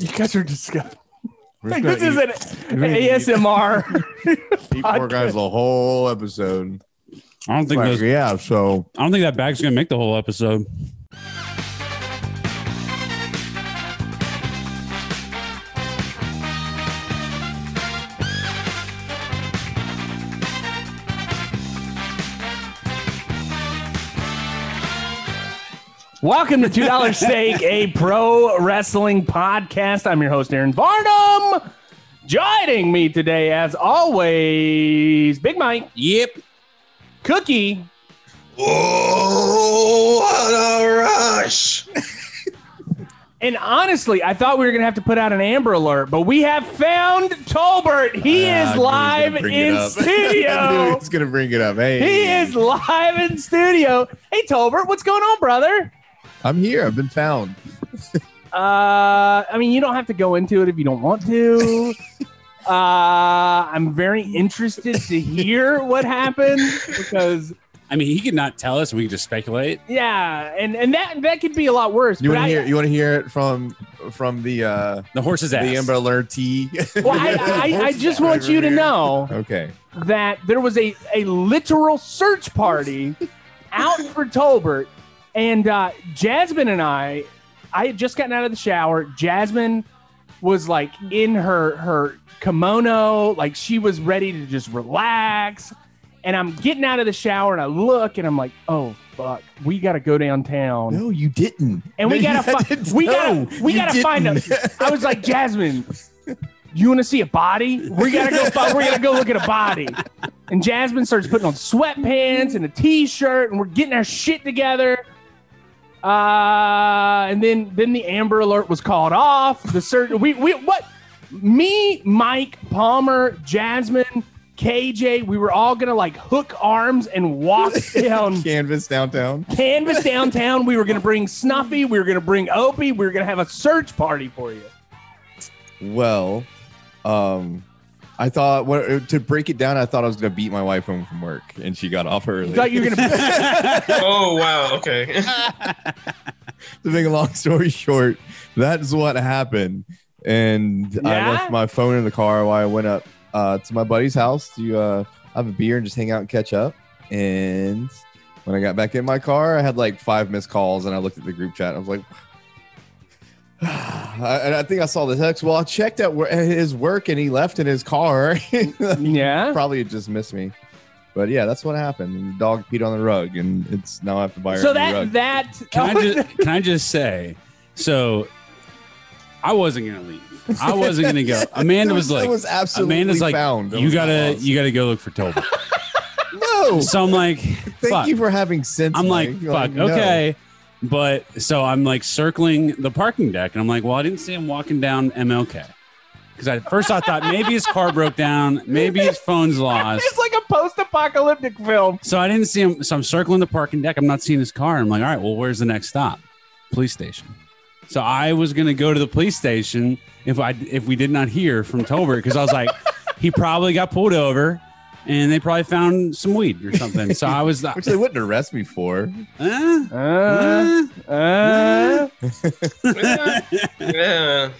You guys are disgusting. Like, just this is gonna an ASMR. eat four guys the whole episode. I don't think Like, those, yeah, so I don't think that bag's gonna make the whole episode. Welcome to Two Dollar Steak, a pro wrestling podcast. I'm your host, Aaron Varnum. Joining me today, as always, Big Mike, Yep. Cookie, Oh, what a rush! and honestly, I thought we were gonna have to put out an Amber Alert, but we have found Tolbert. He I is knew he was live gonna bring it in up. I knew studio. He's gonna bring it up. Hey, he is live in studio. Hey, Tolbert, what's going on, brother? I'm here. I've been found. Uh, I mean, you don't have to go into it if you don't want to. uh, I'm very interested to hear what happened because, I mean, he could not tell us. We could just speculate. yeah, and and that that could be a lot worse. You want to hear? You want to hear it from from the uh The horse's ass. the Amber Alert T? well, I, I, I just want you to know Okay. that there was a, a literal search party out for Tolbert, and uh, Jasmine and I, I had just gotten out of the shower. Jasmine was like in her her kimono, like she was ready to just relax. And I'm getting out of the shower, and I look, and I'm like, "Oh fuck, we got to go downtown." No, you didn't. And we gotta you fi- we No, gotta we gotta find a didn't. I was like, Jasmine, you wanna see a body? We gotta go we're gonna go look at a body. And Jasmine starts putting on sweatpants and a t-shirt, and we're getting our shit together. Uh and then then the Amber Alert was called off. The search we we what me, Mike, Palmer, Jasmine, KJ, we were all gonna like hook arms and walk down Canvas downtown. Canvas downtown. We were to bring Snuffy. We were to bring Opie. We were to have a search party for you. Well, um, I thought what to break it down. I thought I was gonna beat my wife home from work, and she got off early. You thought you were going to. Oh wow, okay. to make a long story short, that's what happened. And I left my phone in the car while I went up uh, to my buddy's house to uh, have a beer and just hang out and catch up. And when I got back in my car, I had like five missed calls, and I looked at the group chat. And I was like, I, and I think I saw the text. Well, I checked at, wor- at his work, and he left in his car. yeah. Probably just missed me. But yeah, that's what happened. The dog peed on the rug, and it's now I have to buy her So a new rug. that that Can I just can I just say? So, I wasn't gonna leave. I wasn't gonna go. Amanda It was like, was absolutely Amanda's like, found. You gotta lost. you gotta go look for Toby. no. So I'm like, Thank fuck. you for having sense. I'm like, Mike. You're fuck, no. okay. But so I'm like circling the parking deck, and I'm like, well, I didn't see him walking down MLK. Because at first I thought maybe his car broke down, maybe his phone's lost. it's like a post-apocalyptic film. So I didn't see him. So I'm circling the parking deck. I'm not seeing his car. I'm like, all right, well, where's the next stop? Police station. So I was gonna go to the police station if I if we did not hear from Tolbert because I was like, he probably got pulled over, and they probably found some weed or something. So I was, Which they wouldn't arrest me for. Uh, eh. uh, yeah. yeah.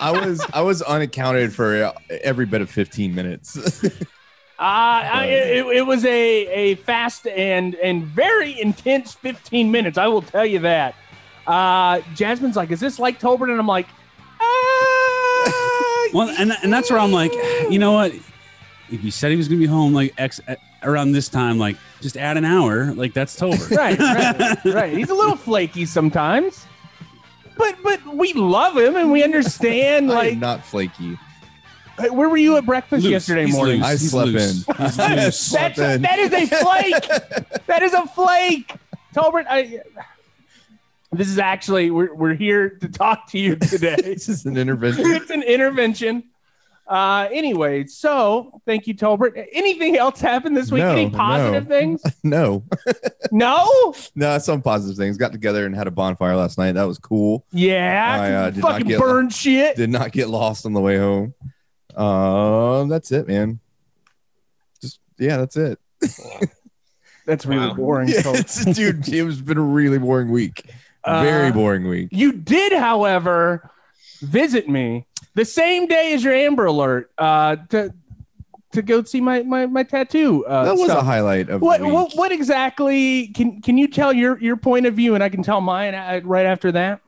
I was I was unaccounted for every bit of 15 minutes. Uh, I, it, it was a, a fast and and very intense 15 minutes. I will tell you that. Uh, Jasmine's like, "Is this like Tolbert?" And I'm like, uh, Well, and and that's where I'm like, you know what? If he said he was gonna be home like X uh, around this time, like just add an hour, like that's Tolbert. right, right, right. He's a little flaky sometimes, but but we love him and we understand. I Like, am not flaky. Where were you at breakfast Loose. yesterday He's morning? loose. I He's slept loose. in. He's I loose. slept That's a, in. that is a flake. that is a flake. Tolbert, I. This is actually we're we're here to talk to you today. This is an intervention. it's an intervention. Uh, anyway, so thank you, Tolbert. Anything else happened this week? No, Any positive no. things? No, No. no, some positive things. Got together and had a bonfire last night. That was cool. Yeah. I, uh, did not fucking get- burn shit. Did not get lost on the way home. Um, that's it, man. Just yeah, that's it. That's really Wow. boring. Yeah, Tolbert. it's, dude, it was been a really boring week. Uh, Very boring week. You did, however, visit me the same day as your Amber Alert uh, to to go see my my, my tattoo. Uh, That was stuff. a highlight of What, the week. what what exactly can can you tell your your point of view and I can tell mine uh, right after that?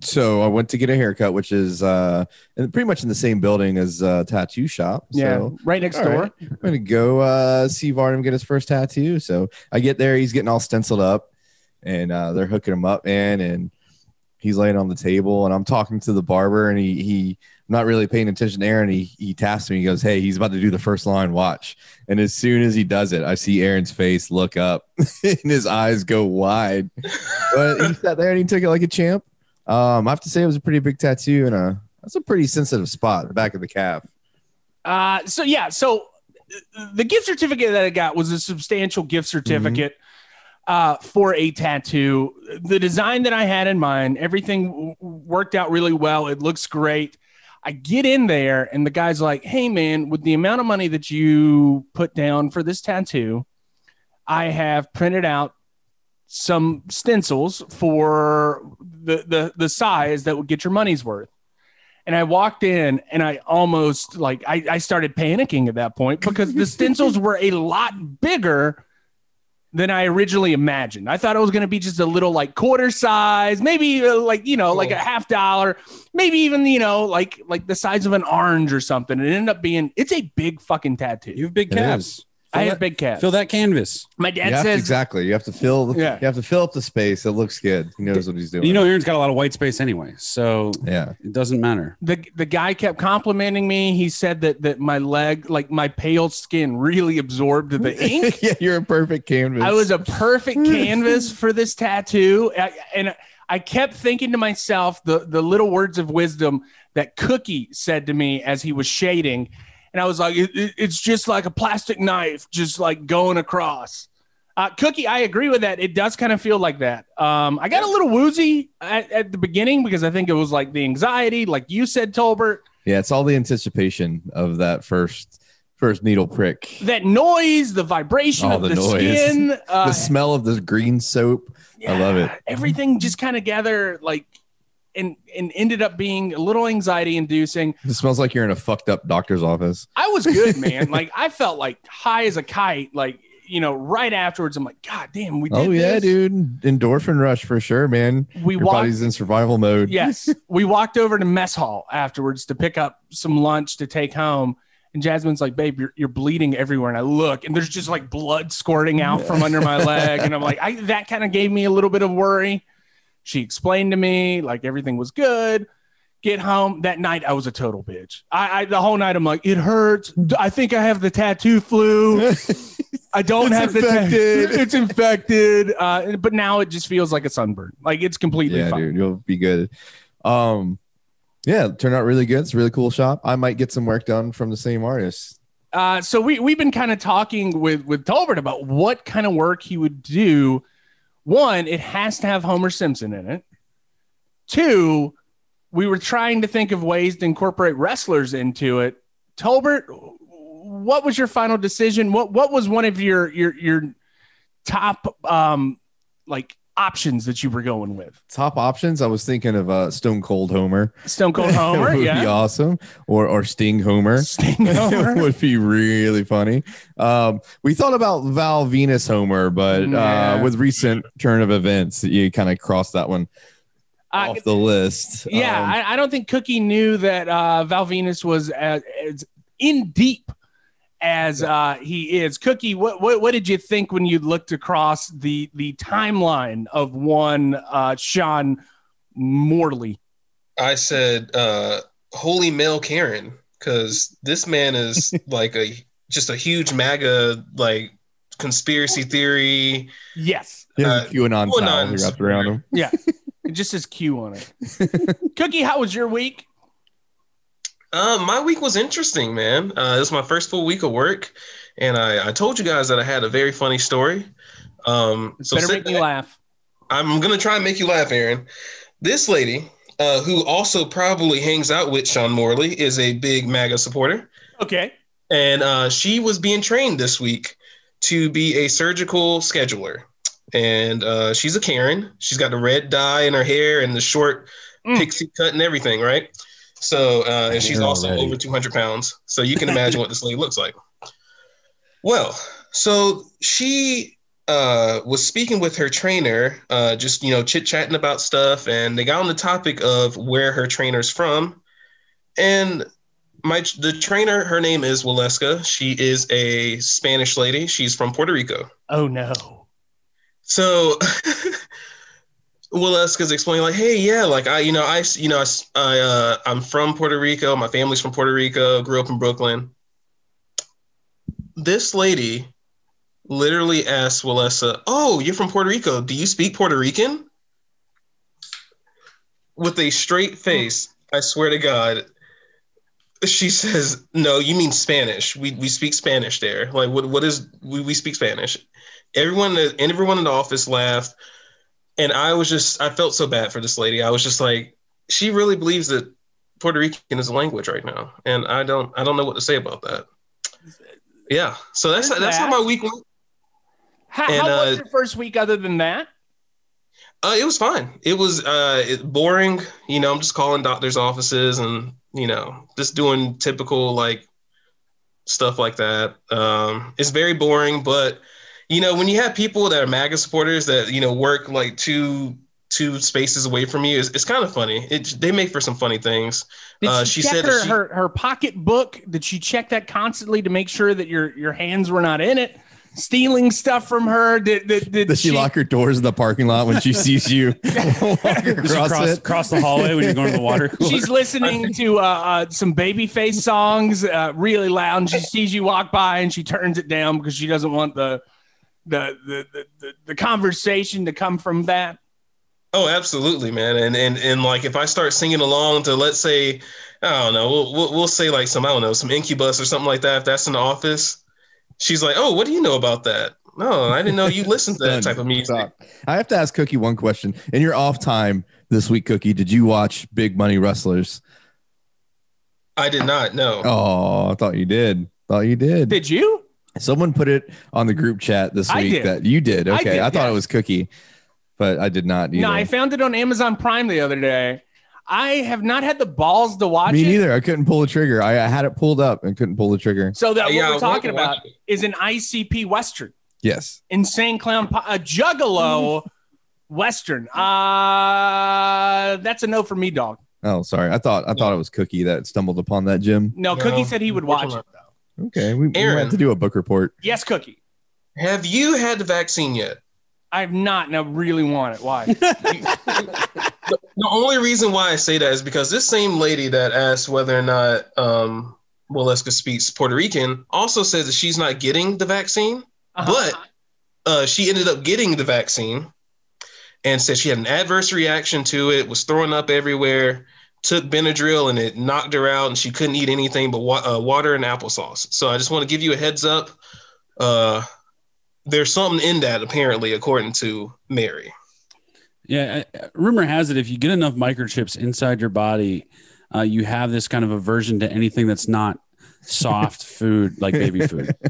So I went to get a haircut, which is uh, pretty much in the same building as uh, tattoo shop. Yeah, So right next door. right. I'm gonna go uh, see Varnum get his first tattoo. So I get there, he's getting all stenciled up, and uh, they're hooking him up, man, and he's laying on the table, and I'm talking to the barber, and he he not really paying attention to Aaron. He he taps me, he goes, "Hey, he's about to do the first line. Watch." And as soon as he does it, I see Aaron's face look up, and his eyes go wide. But he sat there and he took it like a champ. Um, I have to say it was a pretty big tattoo, and a that's a pretty sensitive spot, the back of the calf. Uh, so yeah, so the gift certificate that I got was a substantial gift certificate uh, for a tattoo. The design that I had in mind, everything w- worked out really well. It looks great. I get in there, and the guy's like, "Hey, man, with the amount of money that you put down for this tattoo, I have printed out some stencils for the the the size that would get your money's worth." And I walked in and I almost like I, I started panicking at that point because the stencils were a lot bigger than I originally imagined. I thought it was going to be just a little like quarter size, maybe uh, like you know, like a half dollar, maybe even you know, like like the size of an orange or something. It ended up being it's a big fucking tattoo. You have big It calves. I have that- big calves. Fill that canvas. My dad You have to- says exactly. You have to fill. The, Yeah. You have to fill up the space. It looks good. He knows what he's doing. You know, Aaron's got a lot of white space anyway, so Yeah. it doesn't matter. the the guy kept complimenting me. He said that that my leg, like my pale skin, really absorbed the ink. yeah. You're a perfect canvas. I was a perfect canvas for this tattoo, I- and I kept thinking to myself the the little words of wisdom that Cookie said to me as he was shading, and I was like, "It- it- "It's just like a plastic knife, just like going across." Uh, Cookie, I agree with that. It does kind of feel like that. Um, I got a little woozy at, at the beginning because I think it was like the anxiety, like you said, Tolbert. Yeah. It's all the anticipation of that first first needle prick. That noise, the vibration Oh, of the the, skin, uh, the smell of the green soap. I love it. Everything just kind of gather like and and ended up being a little anxiety inducing. It smells like you're in a fucked up doctor's office. I was good, man. like I felt like high as a kite. Like you know, right afterwards, I'm like, God damn, we did. Oh yeah, this. dude. Endorphin rush for sure, man. We Your walked. body's in survival mode. Yes, we walked over to mess hall afterwards to pick up some lunch to take home. And Jasmine's like, babe, you're, you're bleeding everywhere. And I look, and there's just like blood squirting out from under my leg. And I'm like, I, that kind of gave me a little bit of worry. She explained to me like everything was good. Get home that night, I was a total bitch. I, I the whole night, I'm like, it hurts. I think I have the tattoo flu. I don't It's have the infected. It's infected. Uh, but now it just feels like a sunburn. Like it's completely yeah, fine. dude, you'll be good. Um, yeah, turned out really good. It's a really cool shop. I might get some work done from the same artist. Uh, so we we've been kind of talking with with Tolbert about what kind of work he would do. One, it has to have Homer Simpson in it. Two, we were trying to think of ways to incorporate wrestlers into it. Tolbert, what was your final decision? What what was one of your your your top um like options that you were going with? Top options. I was thinking of uh, Stone Cold Homer. Stone Cold Homer, would be awesome. Or or Sting Homer. Sting Homer. would be really funny. Um, we thought about Val Venis Homer, but Yeah. uh, with recent turn of events, you kind of crossed that one Uh, off the list. Yeah, Um, I, I don't think Cookie knew that uh, Val Venis was as, as in deep as uh, he is. Cookie, what, what what did you think when you looked across the the timeline of one uh, Sean Morley? I said, uh, "Holy male Karen," because this man is like a just a huge MAGA like conspiracy theory. Yes, he has uh, QAnon towel wrapped around him. yeah, it just says Q on it. Cookie, how was your week? Uh, my week was interesting, man. Uh, it was my first full week of work, and I, I told you guys that I had a very funny story. Um, so Better make me laugh. I'm gonna try and make you laugh, Aaron. This lady, uh, who also probably hangs out with Sean Morley, is a big MAGA supporter, Okay. and uh, she was being trained this week to be a surgical scheduler. and uh, she's a Karen. She's got the red dye in her hair and the short Mm. pixie cut and everything, right? So, uh, and she's Hair also already. over 200 pounds. So you can imagine what this lady looks like. Well, so she uh, was speaking with her trainer, uh, just you know, chit chatting about stuff, and they got on the topic of where her trainer's from. And my the trainer, her name is Waleska. She is a Spanish lady. She's from Puerto Rico. Oh no. So Waleska's explaining like, hey, yeah, like I, you know, I, you know, I, I uh, I'm from Puerto Rico. My family's from Puerto Rico. Grew up in Brooklyn. This lady literally asked Waleska, "Oh, you're from Puerto Rico. Do you speak Puerto Rican?" With a straight face, I swear to God, she says, "No, you mean Spanish. We we speak Spanish there. Like, what what is we we speak Spanish." Everyone and everyone in the office laughed, and I was just I felt so bad for this lady. I was just like, she really believes that Puerto Rican is a language right now, and I don't I don't know what to say about that. Yeah, so that's There's that's how my week went. How, And, how was uh, your first week other than that? Uh, it was fine. It was uh, it, boring. You know, I'm just calling doctors' offices and you know just doing typical like stuff like that. Um, it's very boring, but you know when you have people that are MAGA supporters that you know work like two two spaces away from you, it's, it's kind of funny. It they make for some funny things. Did uh, she, she check said her, she- her her pocketbook? Did she check that constantly to make sure that your your hands were not in it? Stealing stuff from her? Did did, did Does she, lock her doors in the parking lot when she sees you walk Does she across cross, it? cross the hallway when you're going to the water cooler? She's listening to uh, uh, some Babyface songs uh, really loud, and she sees you walk by, and she turns it down because she doesn't want the the the the, the, the conversation to come from that. Oh, absolutely, man. And and and like if I start singing along to let's say, I don't know, we'll we'll, we'll say like some I don't know some Incubus or something like that. If that's in the office, she's like, oh, what do you know about that? No, I didn't know you listened to that type of music. Stop. I have to ask Cookie one question. In your off time this week, Cookie, did you watch Big Money Rustlas? I did not know. Oh, I thought you did. Thought you did. Did you? Someone put it on the group chat this I week did. that you did. I Okay, did, I, thought yes. it was Cookie, but I did not. Either. No, I found it on Amazon Prime the other day. I have not had the balls to watch Me it. neither. I couldn't pull the trigger. I, I had it pulled up and couldn't pull the trigger. So that Yeah, what we're talking about it. is an ICP Western. Yes. Insane Clown, Po- a Juggalo Western. Uh, that's a no for me, dog. Oh, sorry. I thought I thought it was Cookie that stumbled upon that, Jim. No, No, Cookie said he would watch it. though. Okay, we, we have to do a book report. Yes, Cookie. Have you had the vaccine yet? I've not, and I really want it. Why? The, the only reason why I say that is because this same lady that asked whether or not um, Waleska speaks Puerto Rican also says that she's not getting the vaccine. Uh-huh. But uh, she ended up getting the vaccine and said she had an adverse reaction to it, was throwing up everywhere, took Benadryl and it knocked her out, and she couldn't eat anything but wa- uh, water and applesauce. So I just want to give you a heads up. Uh, there's something in that, apparently, according to Mary. Yeah, rumor has it if you get enough microchips inside your body, uh, you have this kind of aversion to anything that's not soft food like baby food.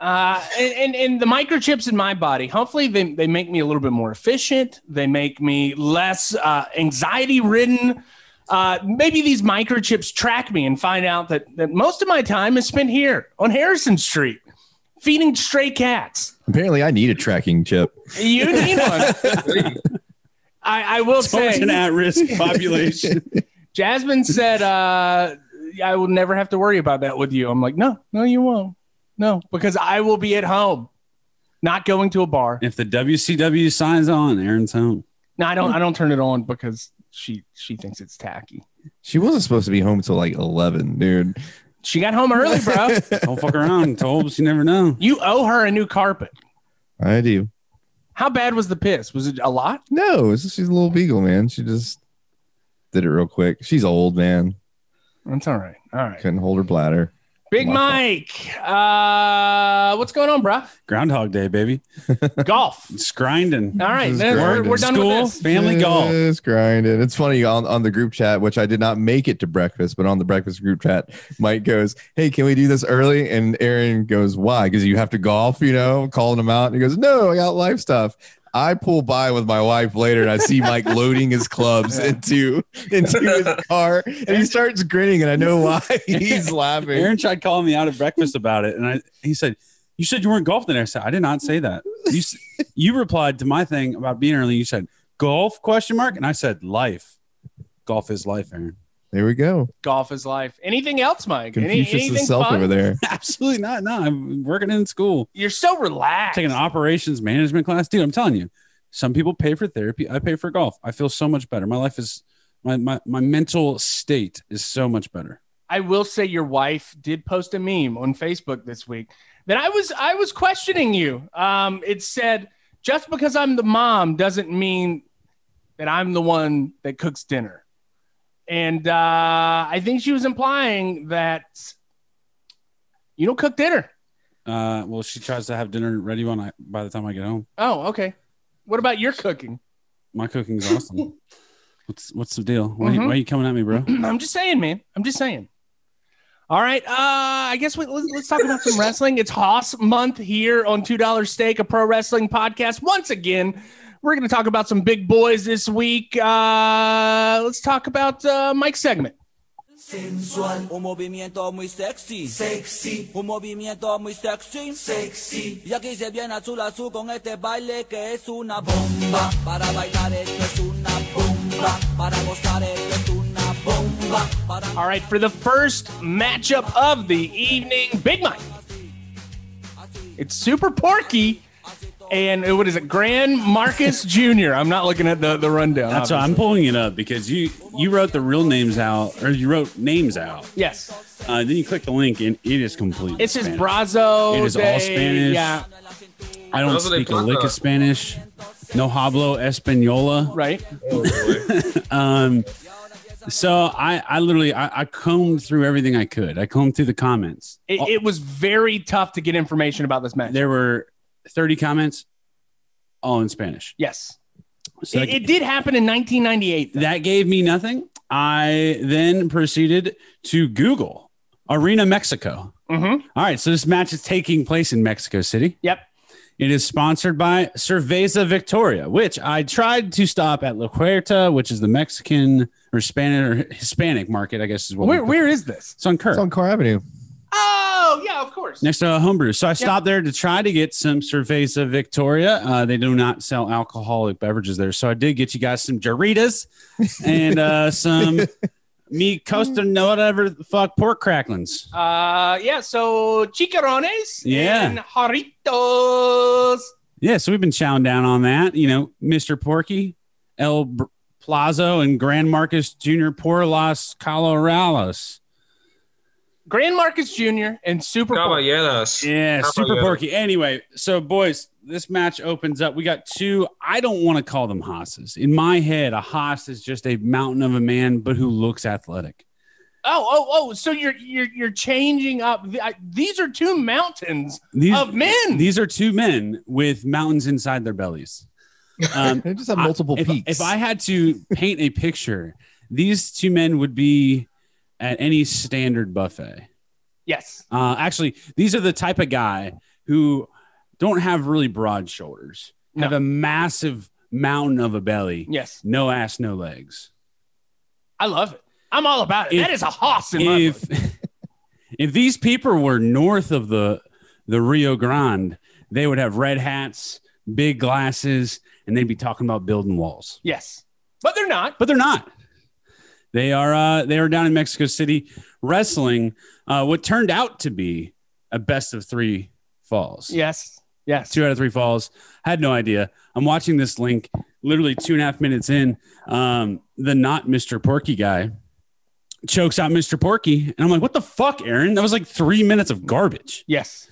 Uh, and, and, and the microchips in my body, hopefully they, they make me a little bit more efficient. They make me less uh, anxiety ridden. Uh, maybe these microchips track me and find out that, that most of my time is spent here on Harrison Street feeding stray cats. Apparently, I need a tracking chip. You need one. I, I will So much say, an at-risk population. Jasmine said, uh, I will never have to worry about that with you. I'm like, no, no, you won't. No, because I will be at home, not going to a bar. if the WCW signs on, Aaron's home. No, I don't. I don't turn it on because she she thinks it's tacky. She wasn't supposed to be home until like eleven, dude. She got home early, bro. Don't fuck around, Tolbs. You never know. you owe her a new carpet. I do. How bad was the piss? Was it a lot? No, it's just, she's a little beagle, man. She just did it real quick. She's old, man. That's all right. All right. Couldn't hold her bladder. Big Mike, uh, what's going on, bro? Groundhog Day, baby. Golf. It's grinding. All right, Just then we're, we're done School, with this. family golf. Just grinding. It's funny on, on the group chat, which I did not make it to breakfast, but on the breakfast group chat, Mike goes, Hey, can we do this early? And Aaron goes, Why? Because you have to golf, you know, calling him out. And he goes, No, I got life stuff. I pull by with my wife later and I see Mike loading his clubs into into his car and he starts grinning and I know why he's laughing. Aaron tried calling me out at breakfast about it, and I he said, "You said you weren't golfing today." I said, "I did not say that." You you replied to my thing about being early. You said golf question mark, and I said life. Golf is life, Aaron. There we go. Golf is life. Anything else, Mike? Any, Confucius anything himself fun? over there. Absolutely not. No, I'm working in school, You're so relaxed. taking an operations management class, dude. I'm telling you, some people pay for therapy. I pay for golf. I feel so much better. My life is my my my mental state is so much better. I will say your wife did post a meme on Facebook this week that I was I was questioning you. Um, it said just because I'm the mom doesn't mean that I'm the one that cooks dinner, and uh, I think she was implying that you don't cook dinner. Uh, well, she tries to have dinner ready when I by the time I get home. Oh, okay. What about your cooking? My cooking's awesome. what's what's the deal? Why, Mhm. why are you coming at me, bro? I'm just saying, man. I'm just saying. All right. Uh, I guess we, let's, let's talk about some wrestling. It's Hoss month here on Two Dollar Steak, a pro wrestling podcast. Once again, we're going to talk about some big boys this week. Uh, let's talk about uh, Mike's segment. Sensual, un movimiento muy sexy, sexy, un movimiento muy sexy, sexy. Y aquí se viene azul azul con este baile que es una bomba. Para bailar esto es una bomba, para gozar esto es una bomba. Para All right, for the first matchup of the evening, Big Mike. It's Super Porky and uh, what is it? Grand Marcus Jr. I'm not looking at the, the rundown. That's why I'm pulling it up because you you wrote the real names out or you wrote names out. Yes. Uh, then you click the link and it is complete. It's his Spanish. brazo. It is all. Spanish. Yeah, I don't Those are speak a lick of plata. Spanish. No hablo española. right. Oh. Um, so I I literally I, I combed through everything I could. I combed through the comments. It, it was very tough to get information about this match. There were 30 comments, all in Spanish. yes. So It, it did happen in 1998. though. that gave me nothing. I then proceeded to Google Arena Mexico. Mhm. All right, so this match is taking place in Mexico City. Yep. It is sponsored by Cerveza Victoria, which I tried to stop at La Huerta, which is the Mexican or Spanish or Hispanic market, I guess is what. Where, where is this? It's on Kirk. It's on Car Avenue. Oh, yeah, of course. next to a homebrew. So I stopped there to try to get some Cerveza Victoria. Uh, they do not sell alcoholic beverages there. So I did get you guys some Jarritas and uh, some me Costa, no whatever the fuck, pork cracklings. Uh, yeah, so chicharrones Yeah. and jarritos. Yeah, so we've been chowing down on that. You know, Mr. Porky, El Plazo, and Grand Marcus Jr. por las Colorados. Grand Marcus Jr. and Super Bowl. Caballeras. Yeah, How super porky. Anyway, so boys, this match opens up. We got two. I don't want to call them hosses. In my head, a hoss is just a mountain of a man, but who looks athletic. Oh, oh, oh! So you're you're you're changing up. These are two mountains These of men. these are two men with mountains inside their bellies. Um, They just have I- multiple if, peaks. If I had to paint a picture, these two men would be at any standard buffet. yes. Uh, actually, these are the type of guy who don't have really broad shoulders, No. have a massive mountain of a belly, Yes. no ass, no legs. I love it. I'm all about it. If- that is a hoss in my book. If if these people were north of the the Rio Grande, they would have red hats, big glasses, and they'd be talking about building walls. Yes. But they're not. but they're not. They are uh, they are down in Mexico City wrestling uh, what turned out to be a best of three falls. Yes. Yes. Two out of three falls. Had no idea. I'm watching this link literally two and a half minutes in. Um, the not Mr. Porky guy chokes out Mr. Porky. And I'm like, what the fuck, Aaron? That was like three minutes of garbage. Yes.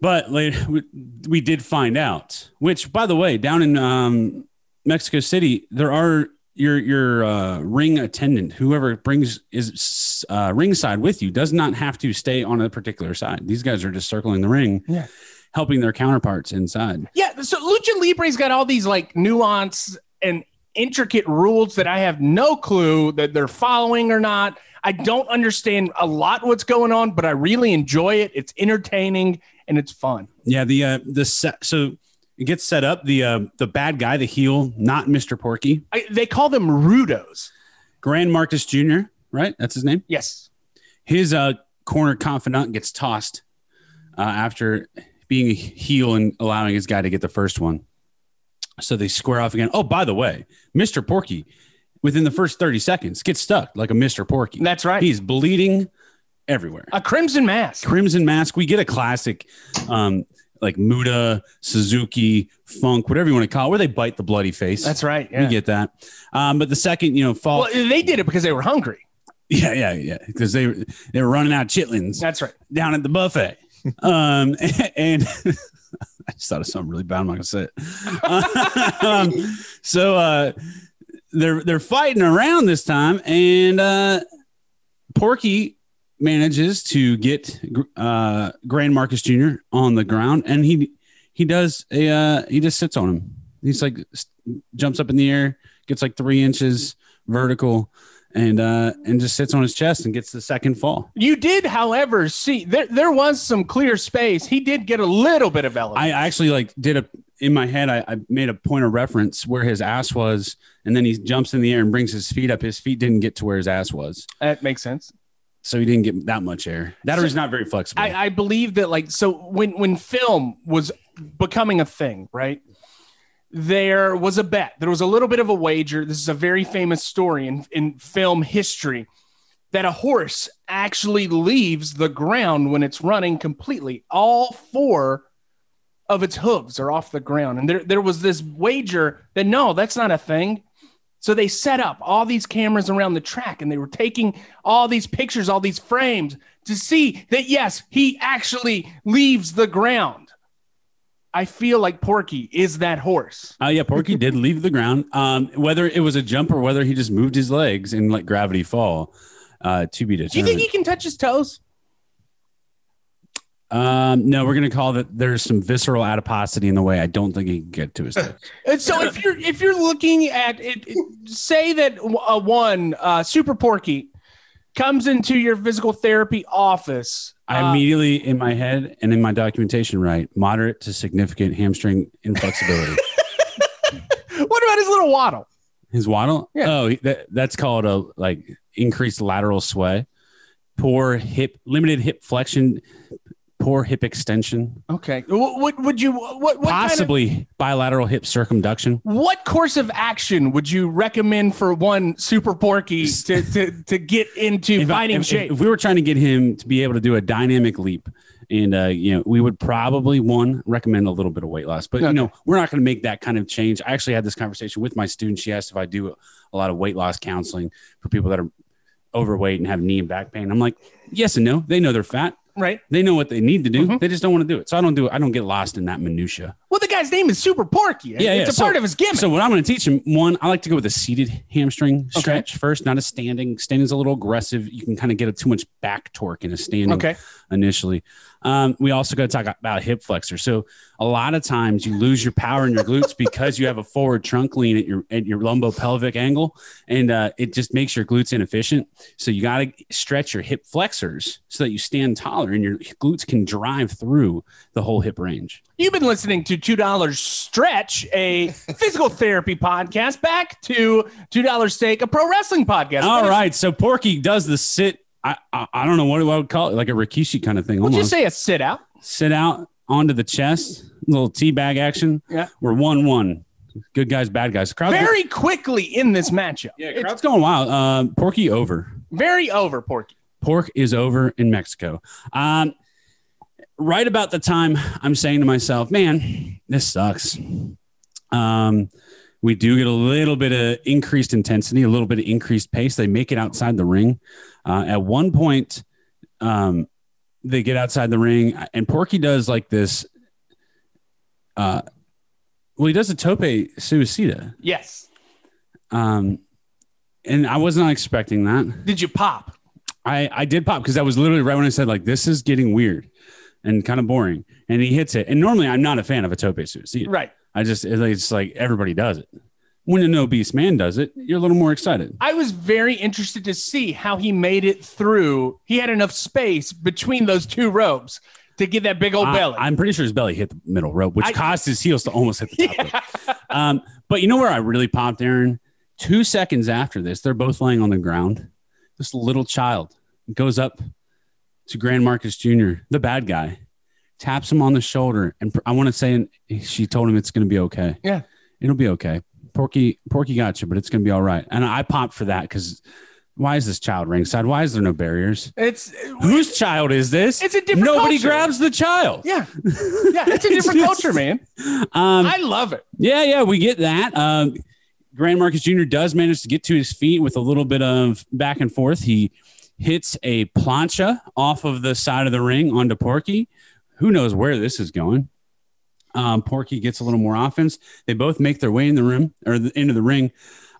But later, we, we did find out, which, by the way, down in um, Mexico City, there are your your uh, ring attendant, whoever brings is uh, ringside with you, does not have to stay on a particular side. These guys are just circling the ring, Yeah. helping their counterparts inside. Yeah. So Lucha Libre's got all these like nuance and intricate rules that I have no clue that they're following or not. I don't understand a lot what's going on, but I really enjoy it. It's entertaining and it's fun. Yeah, the uh, the set. So gets set up. The uh, the bad guy, the heel, not Mr. Porky, I, they call them Rudos. Grand Marcus Jr. Right, that's his name. Yes. His uh, corner confidant gets tossed uh, after being a heel and allowing his guy to get the first one. So they square off again. Oh, by the way, Mr. Porky, within the first 30 seconds, gets stuck like a Mr. Porky. That's right. He's bleeding everywhere. A crimson mask. Crimson Mask. We get a classic, um, like Muta, Suzuki, Funk, whatever you want to call it, where they bite the bloody face. That's right. We Yeah. get that. Um, but the second, you know, fall. well, they did it because they were hungry. yeah, yeah, yeah. Because they, they were running out of chitlins That's right. down at the buffet. um, and I just thought of something really bad. I'm not gonna say it. um, so uh, they're they're fighting around this time, and uh, Porky manages to get uh, Grand Marcus Jr. on the ground, and he he does a uh, he just sits on him. He's like jumps up in the air, gets like three inches vertical, and uh, and just sits on his chest and gets the second fall. You did, however, see there there was some clear space. He did get a little bit of elevation. I actually like did a in my head. I, I made a point of reference where his ass was, and then he jumps in the air and brings his feet up. His feet didn't get to where his ass was, that makes sense. So he didn't get that much air. That So- not very flexible. I, I believe that like so when when film was becoming a thing, right? There was a bet. There was a little bit of a wager. This is a very famous story in, in film history that a horse actually leaves the ground when it's running completely. All four of its hooves are off the ground. And there, there was this wager that no, that's not a thing. So they set up all these cameras around the track and they were taking all these pictures, all these frames to see that yes, he actually leaves the ground. I feel like Porky is that horse. Oh yeah, Porky did leave the ground. Um, whether it was a jump or whether he just moved his legs and let gravity fall, uh, to be Do you think he can touch his toes? Um, no, we're gonna call that. There's some visceral adiposity in the way. I don't think he can get to his. And so if you're if you're looking at it, say that a one uh, Super Porky comes into your physical therapy office. I uh, immediately in my head and in my documentation write moderate to significant hamstring inflexibility. what about his little waddle? His waddle? Yeah. Oh, that, that's called a like increased lateral sway, poor hip, limited hip flexion, poor hip extension, Okay. What would, would you what what kind of- possibly bilateral hip circumduction. what course of action would you recommend for one Super Porky to to, to get into If I- fighting if- shape? If we were trying to get him to be able to do a dynamic leap, and uh, you know, we would probably one recommend a little bit of weight loss, but Okay. you know, we're not going to make that kind of change. I actually had this conversation with my student. She asked if I do a lot of weight loss counseling for people that are overweight and have knee and back pain. I'm like, yes and no. They know they're fat. Right. They know what they need to do. Mhm. They just don't want to do it. So I don't do it. I don't get lost in that minutia. Well, the guy's name is Super Porky. Yeah, it's yeah. a So- part of his gimmick. So what I'm going to teach him, one, I like to go with a seated hamstring stretch first, not a standing. Standing is a little aggressive. You can kind of get a too much back torque in a standing okay. initially. Um, we also got to talk about hip flexor. So a lot of times you lose your power in your glutes because you have a forward trunk lean at your at your lumbo-pelvic angle, and uh, it just makes your glutes inefficient. So you got to stretch your hip flexors so that you stand taller and your glutes can drive through the whole hip range. You've been listening to Two Dollars Stretch, a physical therapy podcast. Back to Two Dollars Steak, a pro wrestling podcast. All right, so Porky does the sit. I, I I don't know what I would call it, like a Rikishi kind of thing. We'll Almost just say a sit out. sit out onto the chest, little teabag action. Yeah. we're one one. Good guys, bad guys. Crowd's Very quickly in this matchup. yeah, It's crowd's going wild. Um, Porky over. very over, Porky. Pork is over in Mexico. Um, right about the time I'm saying to myself, man, this sucks. Um, we do get a little bit of increased intensity, a little bit of increased pace. They make it outside the ring. Uh, at one point, um, they get outside the ring, and Porky does like this. Uh, well, he does a tope suicida. Yes. Um, and I was not expecting that. Did you pop? I, I did pop because that was literally right when I said like this is getting weird and kind of boring. And he hits it. And normally I'm not a fan of a tope suicida. Right. I just it's like everybody does it. When an obese man does it, you're a little more excited. I was very interested to see how he made it through. He had enough space between those two ropes to get that big old I- belly. I'm pretty sure his belly hit the middle rope, which I- caused his heels to almost hit the top rope. Um, but you know where I really popped, Aaron? Two seconds after this, they're both laying on the ground. This little child goes up to Grand Marcus Jr., the bad guy, taps him on the shoulder, and I want to say and she told him it's going to be okay. Yeah. it'll be okay. Porky, Porky got you, but it's going to be all right. And I popped for that because why is this child ringside? Why is there no barriers? it's Whose child is this? It's a different Nobody culture. grabs the child. yeah, yeah. It's a different just- culture, man. Um, I love it. yeah, yeah, we get that. Um, Grand Marcus Jr. does manage to get to his feet with a little bit of back and forth. He hits a plancha off of the side of the ring onto Porky. Who knows where this is going? Um, Porky gets a little more offense. They both make their way in the rim or the, into the ring.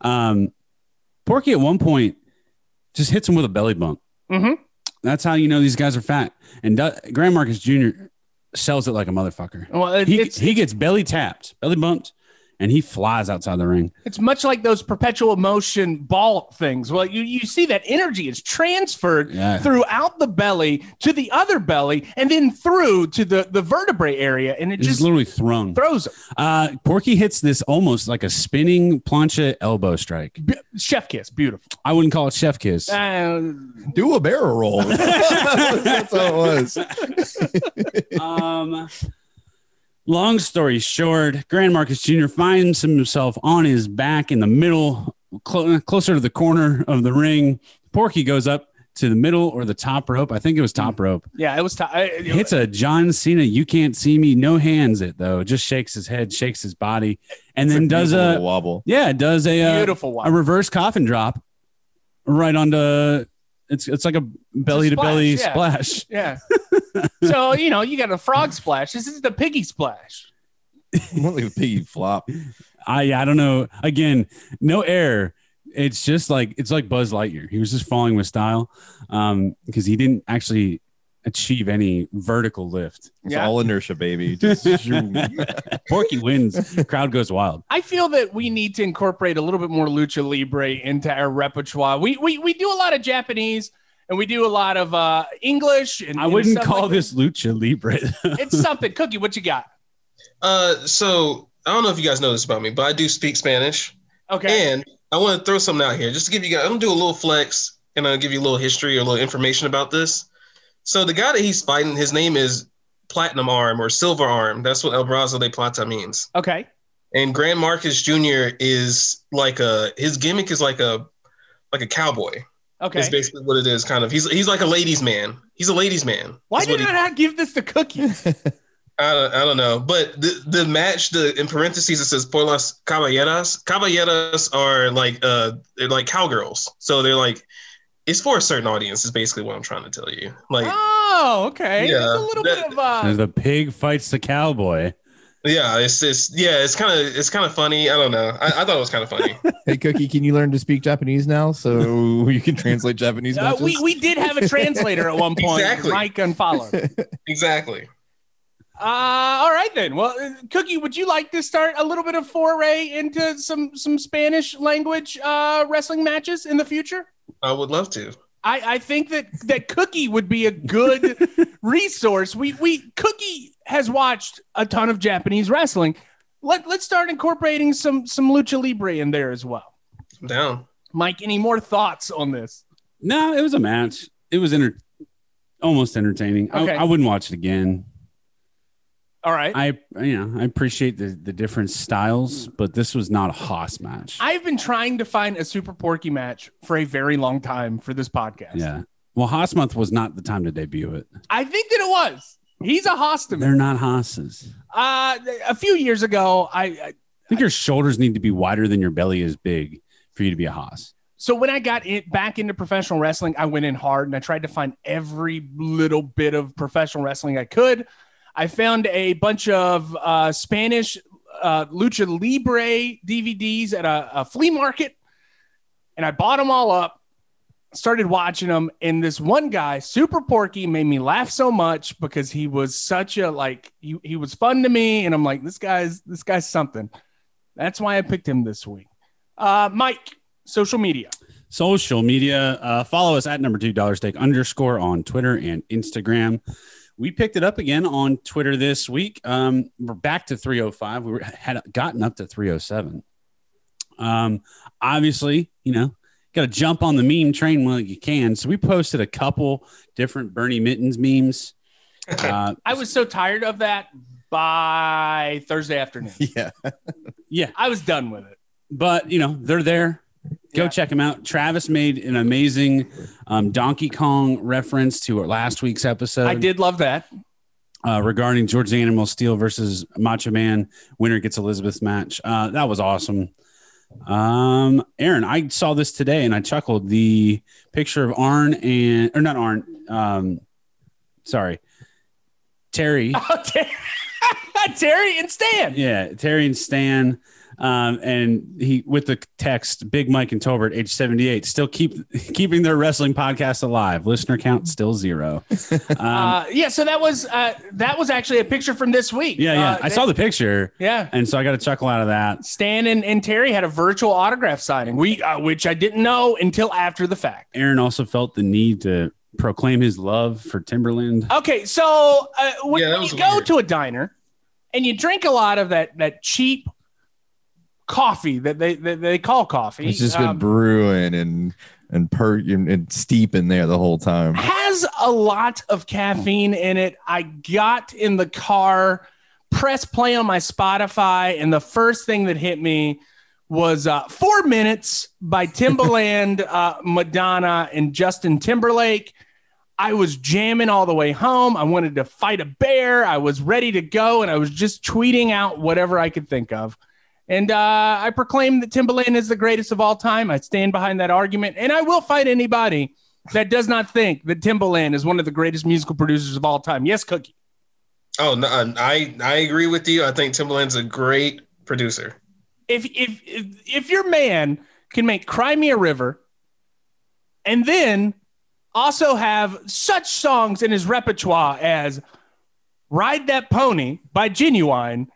Um, Porky at one point just hits him with a belly bump. Mhm. That's how you know these guys are fat. And Du- Grand Marcus Jr. sells it like a motherfucker. Well, it, He, he gets belly tapped, belly bumped, and he flies outside the ring. it's much like those perpetual motion ball things. Well, you you see that energy is transferred Yeah. throughout the belly to the other belly, and then through to the the vertebrae area, and it It's just literally thrown. throws them. Uh, Porky hits this almost like a spinning plancha elbow strike. Be- Chef kiss, beautiful. I wouldn't call it chef kiss. Uh, Do a barrel roll. That's how it was. um, long story short, Grand Marcus Jr. finds himself on his back in the middle, clo- closer to the corner of the ring. Porky goes up to the middle or the top rope. I think it was top rope. yeah, it was. T- I, Hits a John Cena. You can't see me. No hands. It though. Just shakes his head, shakes his body, and then does a wobble. yeah, does a uh, beautiful a one. reverse coffin drop right onto. It's it's like a belly to belly splash, splash. yeah. so you know you got a frog splash. This is the piggy splash. More like a piggy flop. I I don't know. Again, no air. It's just like it's like Buzz Lightyear. He was just falling with style, um, because he didn't actually achieve any vertical lift. It's Yeah. all inertia, baby. Just. Porky wins. Crowd goes wild. I feel that we need to incorporate a little bit more lucha libre into our repertoire. We we, we do a lot of Japanese and we do a lot of uh, English. And I wouldn't stuff call like this lucha libre. It's something. Cookie, what you got? Uh, so I don't know if you guys know this about me, but I do speak Spanish, Okay. and I want to throw something out here just to give you guys. I'm gonna do a little flex, and I'll give you a little history or a little information about this. So the guy that he's fighting, his name is Platinum Arm or Silver Arm. That's what El Brazo de Plata means. Okay. And Grand Marcus Jr. is like a his gimmick is like a like a cowboy. Okay. Is basically what it is. Kind of. He's he's like a ladies' man. He's a ladies' man. Why is what did he- I not give this to Cookie? I don't, I don't know, but the the match, the in parentheses it says por las caballeras. Caballeras are like uh they're like cowgirls, so they're like it's for a certain audience. Is basically what I'm trying to tell you. Like oh, okay. Yeah, That's a little that- bit of uh, the pig fights the cowboy. Yeah, it's it's yeah, it's kind of it's kind of funny. I don't know. I, I thought it was kind of funny. hey, Cookie, can you learn to speak Japanese now so you can translate Japanese uh, we, we did have a translator at one point. Exactly. Mike unfollowed. exactly. Uh, all right then. Well, uh, Cookie, would you like to start a little bit of foray into some some Spanish language uh, wrestling matches in the future? I would love to. I, I think that that Cookie would be a good resource. We we Cookie has watched a ton of Japanese wrestling. Let let's start incorporating some some lucha libre in there as well. I'm down. Mike, any more thoughts on this? No, it was a match. It was enter- almost entertaining. Okay. I, I wouldn't watch it again. All right. I you know I appreciate the the different styles, but this was not a Hoss match. I've been trying to find a Super Porky match for a very long time for this podcast. yeah. Well, Hoss month was not the time to debut it. I think that it was. He's a Hostaman. They're not Haas's. Uh, a few years ago, I, I I think your shoulders need to be wider than your belly is big for you to be a Hoss. so when I got it back into professional wrestling, I went in hard and I tried to find every little bit of professional wrestling I could. I found a bunch of uh, Spanish uh, lucha libre DVDs at a, a flea market, and I bought them all up. Started watching them, and this one guy, Super Porky, made me laugh so much because he was such a like he, he was fun to me, and I'm like, this guy's this guy's something. That's why I picked him this week. Uh, Mike, social media. Social media. Uh, follow us at number two dollar steak underscore on Twitter and Instagram. we picked it up again on Twitter this week. Um, we're back to 305. We were, had gotten up to 307. Um, obviously, you know, got to jump on the meme train while you can. So we posted a couple different Bernie Mittens memes. Uh, I was so tired of that by Thursday afternoon. Yeah. yeah, I was done with it. but you know they're there. Go Yeah. check them out. Travis made an amazing um, Donkey Kong reference to our last week's episode. I did love that. uh, regarding George the Animal Steel versus Macho Man. Winner gets Elizabeth's match. Uh, that was awesome. Um, Aaron, I saw this today and I chuckled. The picture of Arn and or not Arn. Um, sorry, Terry. Oh, Ter- Terry and Stan. Yeah, Terry and Stan. Um, and he with the text, Big Mike and Tolbert, age 78, still keep keeping their wrestling podcast alive. Listener count still zero. Um, Uh, yeah, so that was uh, that was actually a picture from this week. yeah, yeah. Uh, I saw the picture, Yeah, and so I got a chuckle out of that. Stan and, and Terry had a virtual autograph signing. We uh, which I didn't know until after the fact. Aaron also felt the need to proclaim his love for Timbaland. Okay, so uh, when, Yeah, when was you go weird. to a diner and you drink a lot of that that cheap coffee that they that they call coffee, It's just been um, brewing and and per and, and steeping there the whole time. has a lot of caffeine in it. I got in the car, press play on my Spotify, and the first thing that hit me was uh, Four Minutes by Timbaland, uh, Madonna, and Justin Timberlake. I was jamming all the way home. I wanted to fight a bear. I was ready to go, and I was just tweeting out whatever I could think of. And uh, I proclaim that Timbaland is the greatest of all time. I stand behind that argument, and I will fight anybody that does not think that Timbaland is one of the greatest musical producers of all time. Yes, Cookie. Oh no, I I agree with you. I think Timbaland's a great producer. If if if, if your man can make Cry Me a River, and then also have such songs in his repertoire as Ride That Pony by Ginuwine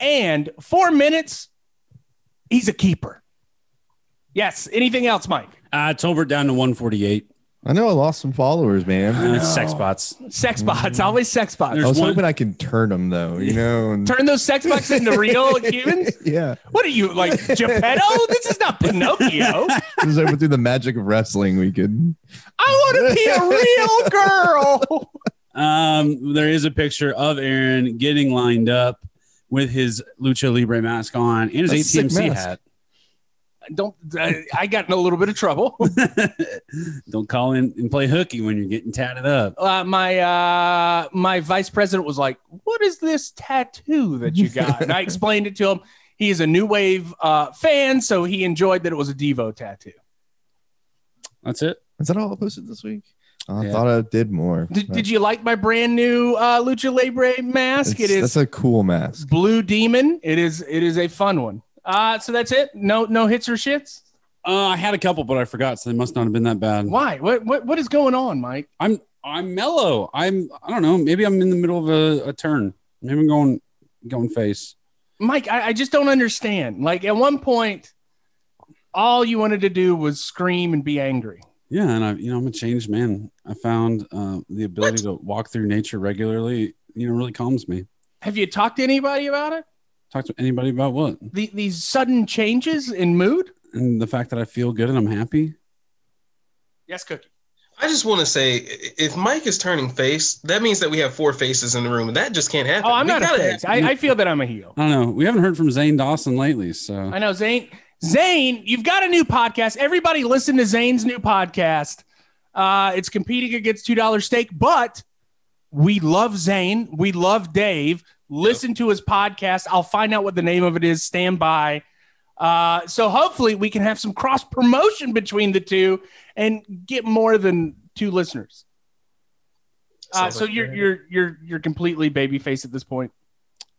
and Four Minutes, he's a keeper. Yes. Anything else, Mike? Uh, Tolbert down to 148. I know I lost some followers, man. And it's sex bots. Sex bots, always sex bots. I There's was one- hoping I could turn them though, you know. And, Turn those sex bots into real humans. yeah, What are you like, Geppetto? This is not Pinocchio. I was hoping through the magic of wrestling we could. I want to be a real girl. Um, there is a picture of Aaron getting lined up with his Lucha Libre mask on and his That's a ATMC hat. Don't. I, I got in a little bit of trouble. Don't call in and play hooky when you're getting tatted up. Uh, my uh, my vice president was like, "What is this tattoo that you got?" And I explained it to him. He is a new wave uh, fan, so he enjoyed that it was a Devo tattoo. That's it. Is that all I posted this week? I Yeah. thought I did more. Did, did you like my brand new uh, Lucha Libre mask? It's- It is That's a cool mask. Blue Demon. It is it is a fun one. Uh, so that's it. No no hits or shits. Uh, I had a couple, but I forgot, so they must not have been that bad. Why? What what what is going on, Mike? I'm I'm mellow. I'm I don't know. Maybe I'm in the middle of a, a turn. Maybe I'm going going face. Mike, I, I just don't understand. Like at one point, all you wanted to do was scream and be angry. Yeah, and I you know I'm a changed man. I found uh, the ability to walk through nature regularly. You know, really calms me. Have you talked to anybody about it? Talk to anybody about what The, these sudden changes in mood? and the fact that I feel good and I'm happy. Yes, Cookie. I just want to say, if Mike is turning face, that means that we have four faces in the room, and that just can't happen. Oh, I'm We not a face. I, I feel that I'm a heel. I don't know. We haven't heard from Zane Dawson lately, so I know Zane. Zane, you've got a new podcast. Everybody listen to Zane's new podcast. Uh, it's competing against two dollar steak, but we love Zane. We love Dave. Listen to his podcast. I'll find out what the name of it is. Stand by. Uh, so hopefully we can have some cross promotion between the two and get more than two listeners. Uh, so like you're you're you're you're completely babyface at this point.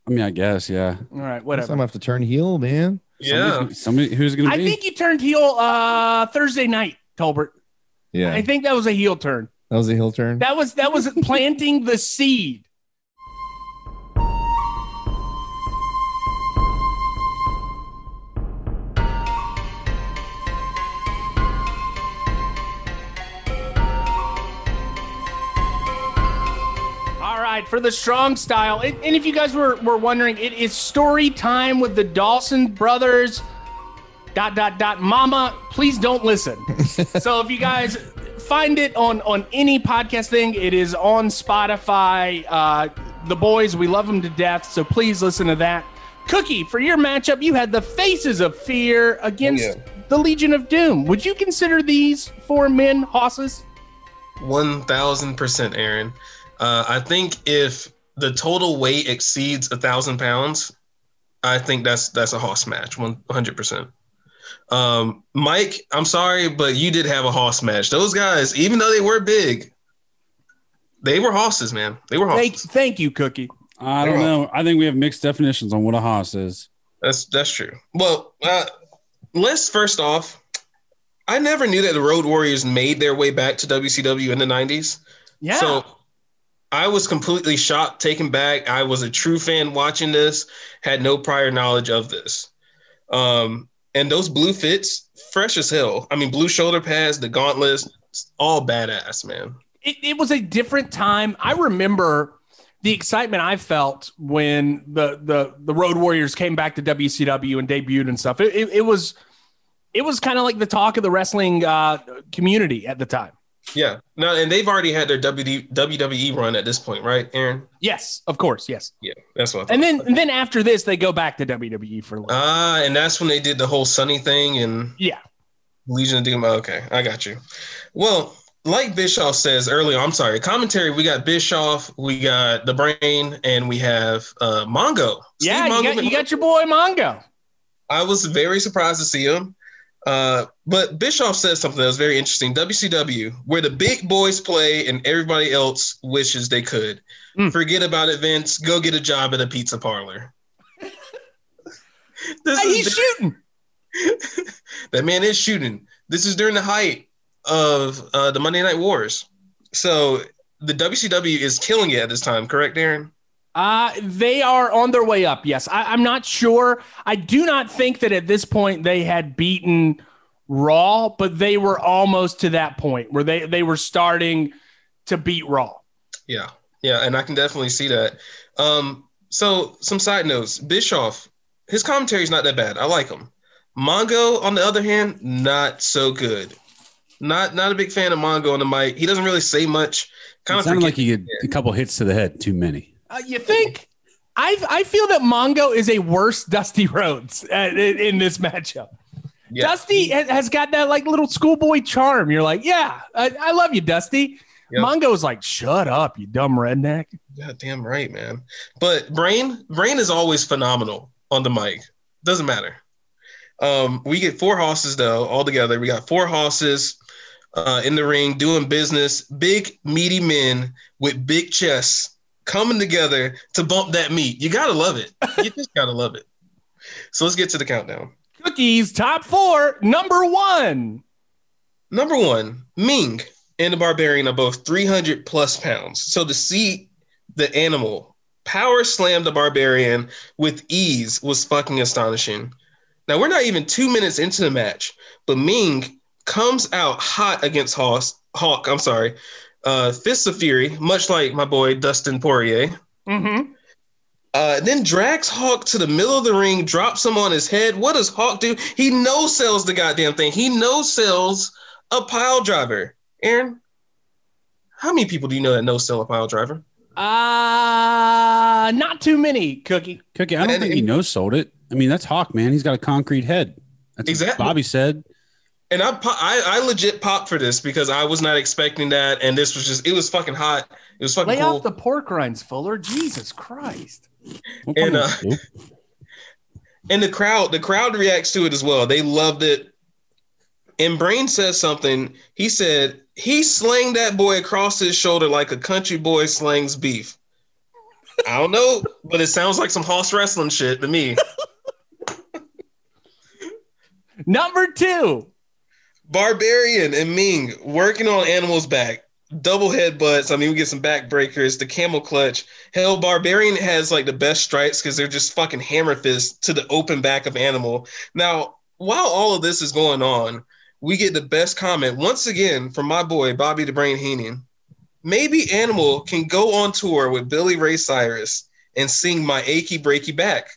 I mean, I guess, yeah. All right, Next whatever. time I have to turn heel, man. Yeah. Somebody, somebody who's going to I be? think you turned heel uh, Thursday night, Tolbert. Yeah, I think that was a heel turn. that was a heel turn. That was that was planting the seed. All right, right, for the strong style. And, and if you guys were, were wondering, it is story time with the Dawson brothers. Dot dot dot. Mama, please don't listen. so if you guys find it on on any podcast thing, it is on Spotify. Uh, the boys, we love them to death. So please listen to that. Cookie, for your matchup, you had the Faces of Fear against Yeah. the Legion of Doom. Would you consider these four men hosses? One thousand percent, Aaron. Uh, I think if the total weight exceeds a thousand pounds, I think that's that's a hoss match. One hundred percent. Um, Mike, I'm sorry, but you did have a hoss match. Those guys, even though they were big, they were hosses, man. They were Thank, hosses. thank you, Cookie. I don't know. I think we have mixed definitions on what a hoss is. That's that's true. Well, uh, let's first off, I never knew that the Road Warriors made their way back to WCW in the '90s. Yeah. So I was completely shocked, taken back. I was a true fan watching this, had no prior knowledge of this. Um, and those blue fits, fresh as hell. I mean, blue shoulder pads, the gauntlets, all badass, man. it, it was a different time. I remember the excitement I felt when the the the Road Warriors came back to WCW and debuted and stuff. It, it, it was it was kind of like the talk of the wrestling uh, community at the time. Yeah. No, and they've already had their WD, WWE run at this point, right, Aaron? Yes, of course, yes. Yeah, that's what. And then and then after this, they go back to WWE for a little. Ah, and that's when they did the whole Sunny thing and yeah. Legion of Doom. Okay, I got you. Well, like Bischoff says earlier, I'm sorry, commentary, we got Bischoff, we got The Brain, and we have uh, Mongo. Steve Yeah, you Mongo got, you got your boy Mongo. I was very surprised to see him. Uh, but Bischoff said something that was very interesting. WCW, where the big boys play and everybody else wishes they could. Mm. Forget about it, Vince. Go get a job at a pizza parlor. this Hey, he's shooting. that man is shooting. This is during the height of uh, the Monday Night Wars. So the WCW is killing it at this time, correct, Aaron? Uh, they are on their way up. Yes, I, I'm not sure. I do not think that at this point they had beaten Raw, but they were almost to that point where they they were starting to beat Raw. Yeah, yeah, and I can definitely see that. Um, so some side notes: Bischoff, his commentary is not that bad. I like him. Mongo, on the other hand, not so good. Not not a big fan of Mongo on the mic. He doesn't really say much. Kind It of sounded like he had a couple hits to the head, too many. Uh, you think? I I feel that Mongo is a worse Dusty Rhodes uh, in, in this matchup. Yeah. Dusty has got that like little schoolboy charm. You're like, yeah, I, I love you, Dusty. Yep. Mongo's like, shut up, you dumb redneck. Yeah, damn right, man. But Brain, Brain is always phenomenal on the mic. Doesn't matter. Um, we get four hosses though, all together. We got four hosses uh, in the ring doing business. Big meaty men with big chests coming together to bump that meat. You gotta love it. You just gotta love it. So let's get to the countdown. Cookies top four, number one. Number one, Ming and the Barbarian are both 300 plus pounds. So to see the animal power slam the Barbarian with ease was fucking astonishing. Now we're not even two minutes into the match, but Ming comes out hot against Hawk. Hawk, I'm sorry, uh, Fists of Fury, much like my boy Dustin Poirier. Mm-hmm. Uh, then drags Hawk to the middle of the ring, drops him on his head. What does Hawk do? He no sells the goddamn thing. He no sells a pile driver. Aaron, how many people do you know that no sell a pile driver? Uh not too many, Cookie. Cookie, I don't And- think he knows sold it. I mean, that's Hawk, man. He's got a concrete head. That's Exactly. what Bobby said. And I, po- I, I legit popped for this because I was not expecting that, and this was just it was fucking hot. It was fucking Lay cool. off the pork rinds, Fuller. Jesus Christ. And, uh, and the crowd the crowd reacts to it as well they loved it and brain says something he said he slanged that boy across his shoulder like a country boy slangs beef i don't know but it sounds like some hoss wrestling shit to me Number two. Barbarian and ming working on animals back. Double headbutts. I mean we get some back breakers the camel clutch. Hell barbarian has like the best strikes because they're just fucking hammer fists to the open back of animal. Now while all of this is going on we get the best comment. Once again from my boy bobby the brain heenan. Maybe Animal can go on tour with Billy Ray Cyrus and sing My Achy Breaky Back.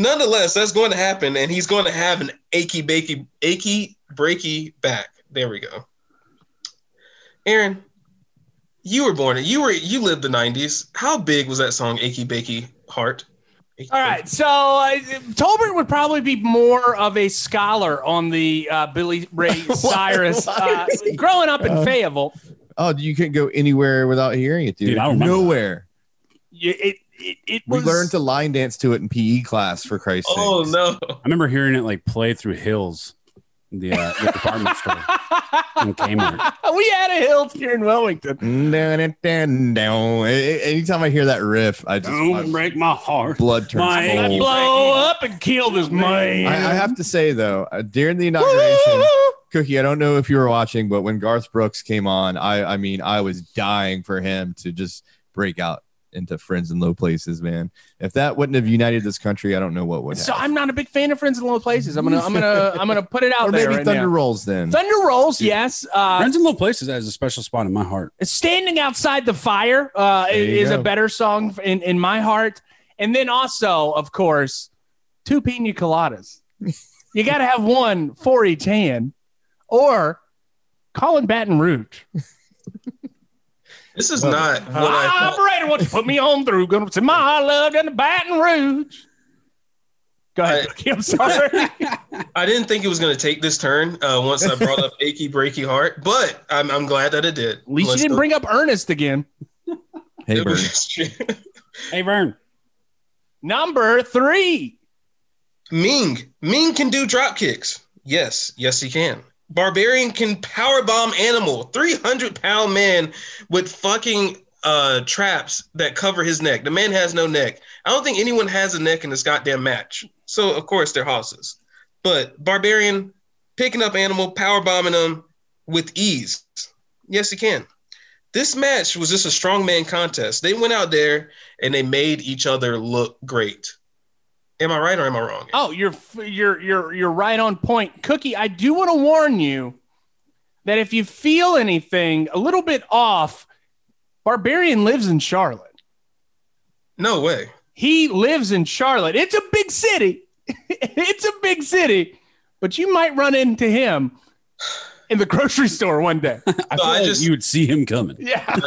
Nonetheless, that's going to happen, and he's going to have an achy, bakey, achy, breaky back. There we go. Aaron, you were born. You were you lived the '90s. How big was that song, "Achy Bakey Heart"? Achy, All right, so uh, Tolbert would probably be more of a scholar on the uh, Billy Ray Cyrus. uh, growing up in Fayetteville, Oh, you couldn't go anywhere without hearing it, dude. Dude, I remember Nowhere. you, it, it it We learned to line dance to it in PE class for Christ's sake. Oh no! I remember hearing it like play through hills, the, uh, the department store in Kmart. we had a hill here in Wellington. Down, down, down. A- a- Anytime I hear that riff, I just Don't my break my heart. blood turns My- I blow up and kill this man. I, I have to say though, uh, during the inauguration, Cookie, I don't know if you were watching, but when Garth Brooks came on, I I mean, I was dying for him to just break out into friends in low places, man. If that wouldn't have united this country, I don't know what would have. So I'm not a big fan of Friends in Low Places. I'm gonna I'm gonna I'm gonna put it out or there. maybe right Thunder now. Rolls then. Thunder rolls, yes. Uh, Friends in Low Places has a special spot in my heart. Standing Outside the Fire uh, There you is a better song in, in my heart. And then also, of course, two pina coladas. you got to have one for each hand or Callin' Baton Rouge. This is Well, not what I thought. Operator, won't you put me on through? Gonna say my love in the Baton Rouge. Go ahead. I, I'm sorry. I didn't think it was going to take this turn uh, once I brought up "Achy Breaky Heart," but I'm, I'm glad that it did. At least you Let's didn't go- bring up Ernest again. Hey, It Bird. was- Hey, Vern. Number three. Ming. Ming can do drop kicks. Yes, yes, he can. Barbarian can power bomb animal. 300 pound man with fucking uh traps that cover his neck. The man has no neck. I don't think anyone has a neck in this goddamn match. So of course they're hosses. But Barbarian picking up animal, power bombing them with ease. Yes, he can. This match was just a strongman contest. They went out there and they made each other look great. Am I right or am I wrong? Oh, you're you're you're you're right on point, Cookie. I do want to warn you that if you feel anything a little bit off, Barbarian lives in Charlotte. No way. He lives in Charlotte. It's a big city. it's a big city, but you might run into him in the grocery store one day. I So feel I like just- you would see him coming. Yeah.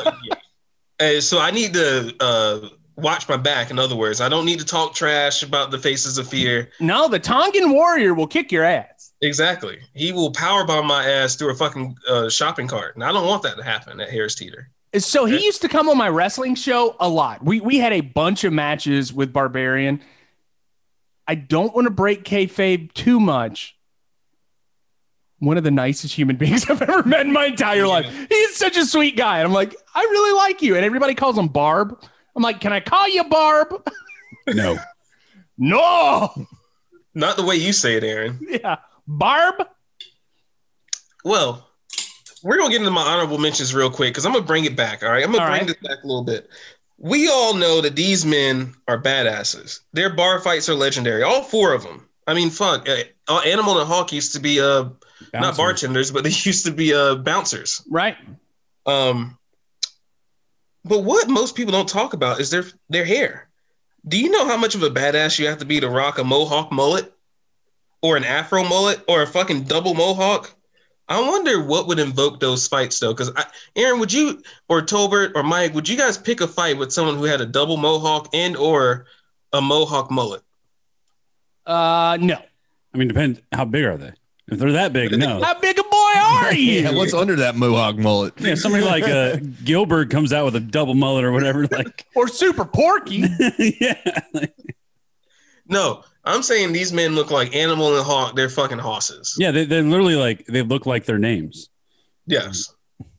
Hey, so I need to uh, watch my back. In other words, I don't need to talk trash about the faces of fear. No, the Tongan warrior will kick your ass. Exactly. He will powerbomb my ass through a fucking uh, shopping cart, and I don't want that to happen at Harris Teeter. So he used to come on my wrestling show a lot. We we had a bunch of matches with Barbarian. I don't want to break kayfabe too much. One of the nicest human beings I've ever met in my entire life. He's such a sweet guy. And I'm like, I really like you. And everybody calls him Barb. I'm like, can I call you Barb? No. no. Not the way you say it, Aaron. Yeah. Barb. Well, we're gonna get into my honorable mentions real quick because I'm gonna bring it back. All right, I'm gonna All bring right. this back a little bit. We all know that these men are badasses. Their bar fights are legendary. All four of them. I mean, fuck. Uh, uh, Animal and Hawk used to be uh not bartenders, but they used to be uh bouncers. Right. Um, but what most people don't talk about is their their hair. Do you know how much of a badass you have to be to rock a mohawk mullet, or an afro mullet, or a fucking double mohawk? I wonder what would invoke those fights though. Because Aaron, would you or Tolbert or Mike, would you guys pick a fight with someone who had a double mohawk and or a mohawk mullet? Uh no. I mean, depends. How big are they? If they're that big, no. How big a are you? Yeah, what's under that mohawk mullet? Yeah, somebody like uh, Gilbert comes out with a double mullet or whatever. Like, or super porky. yeah, No, I'm saying these men look like Animal and Hawk. They're fucking hosses. yeah, they, they're literally like they look like their names. Yes.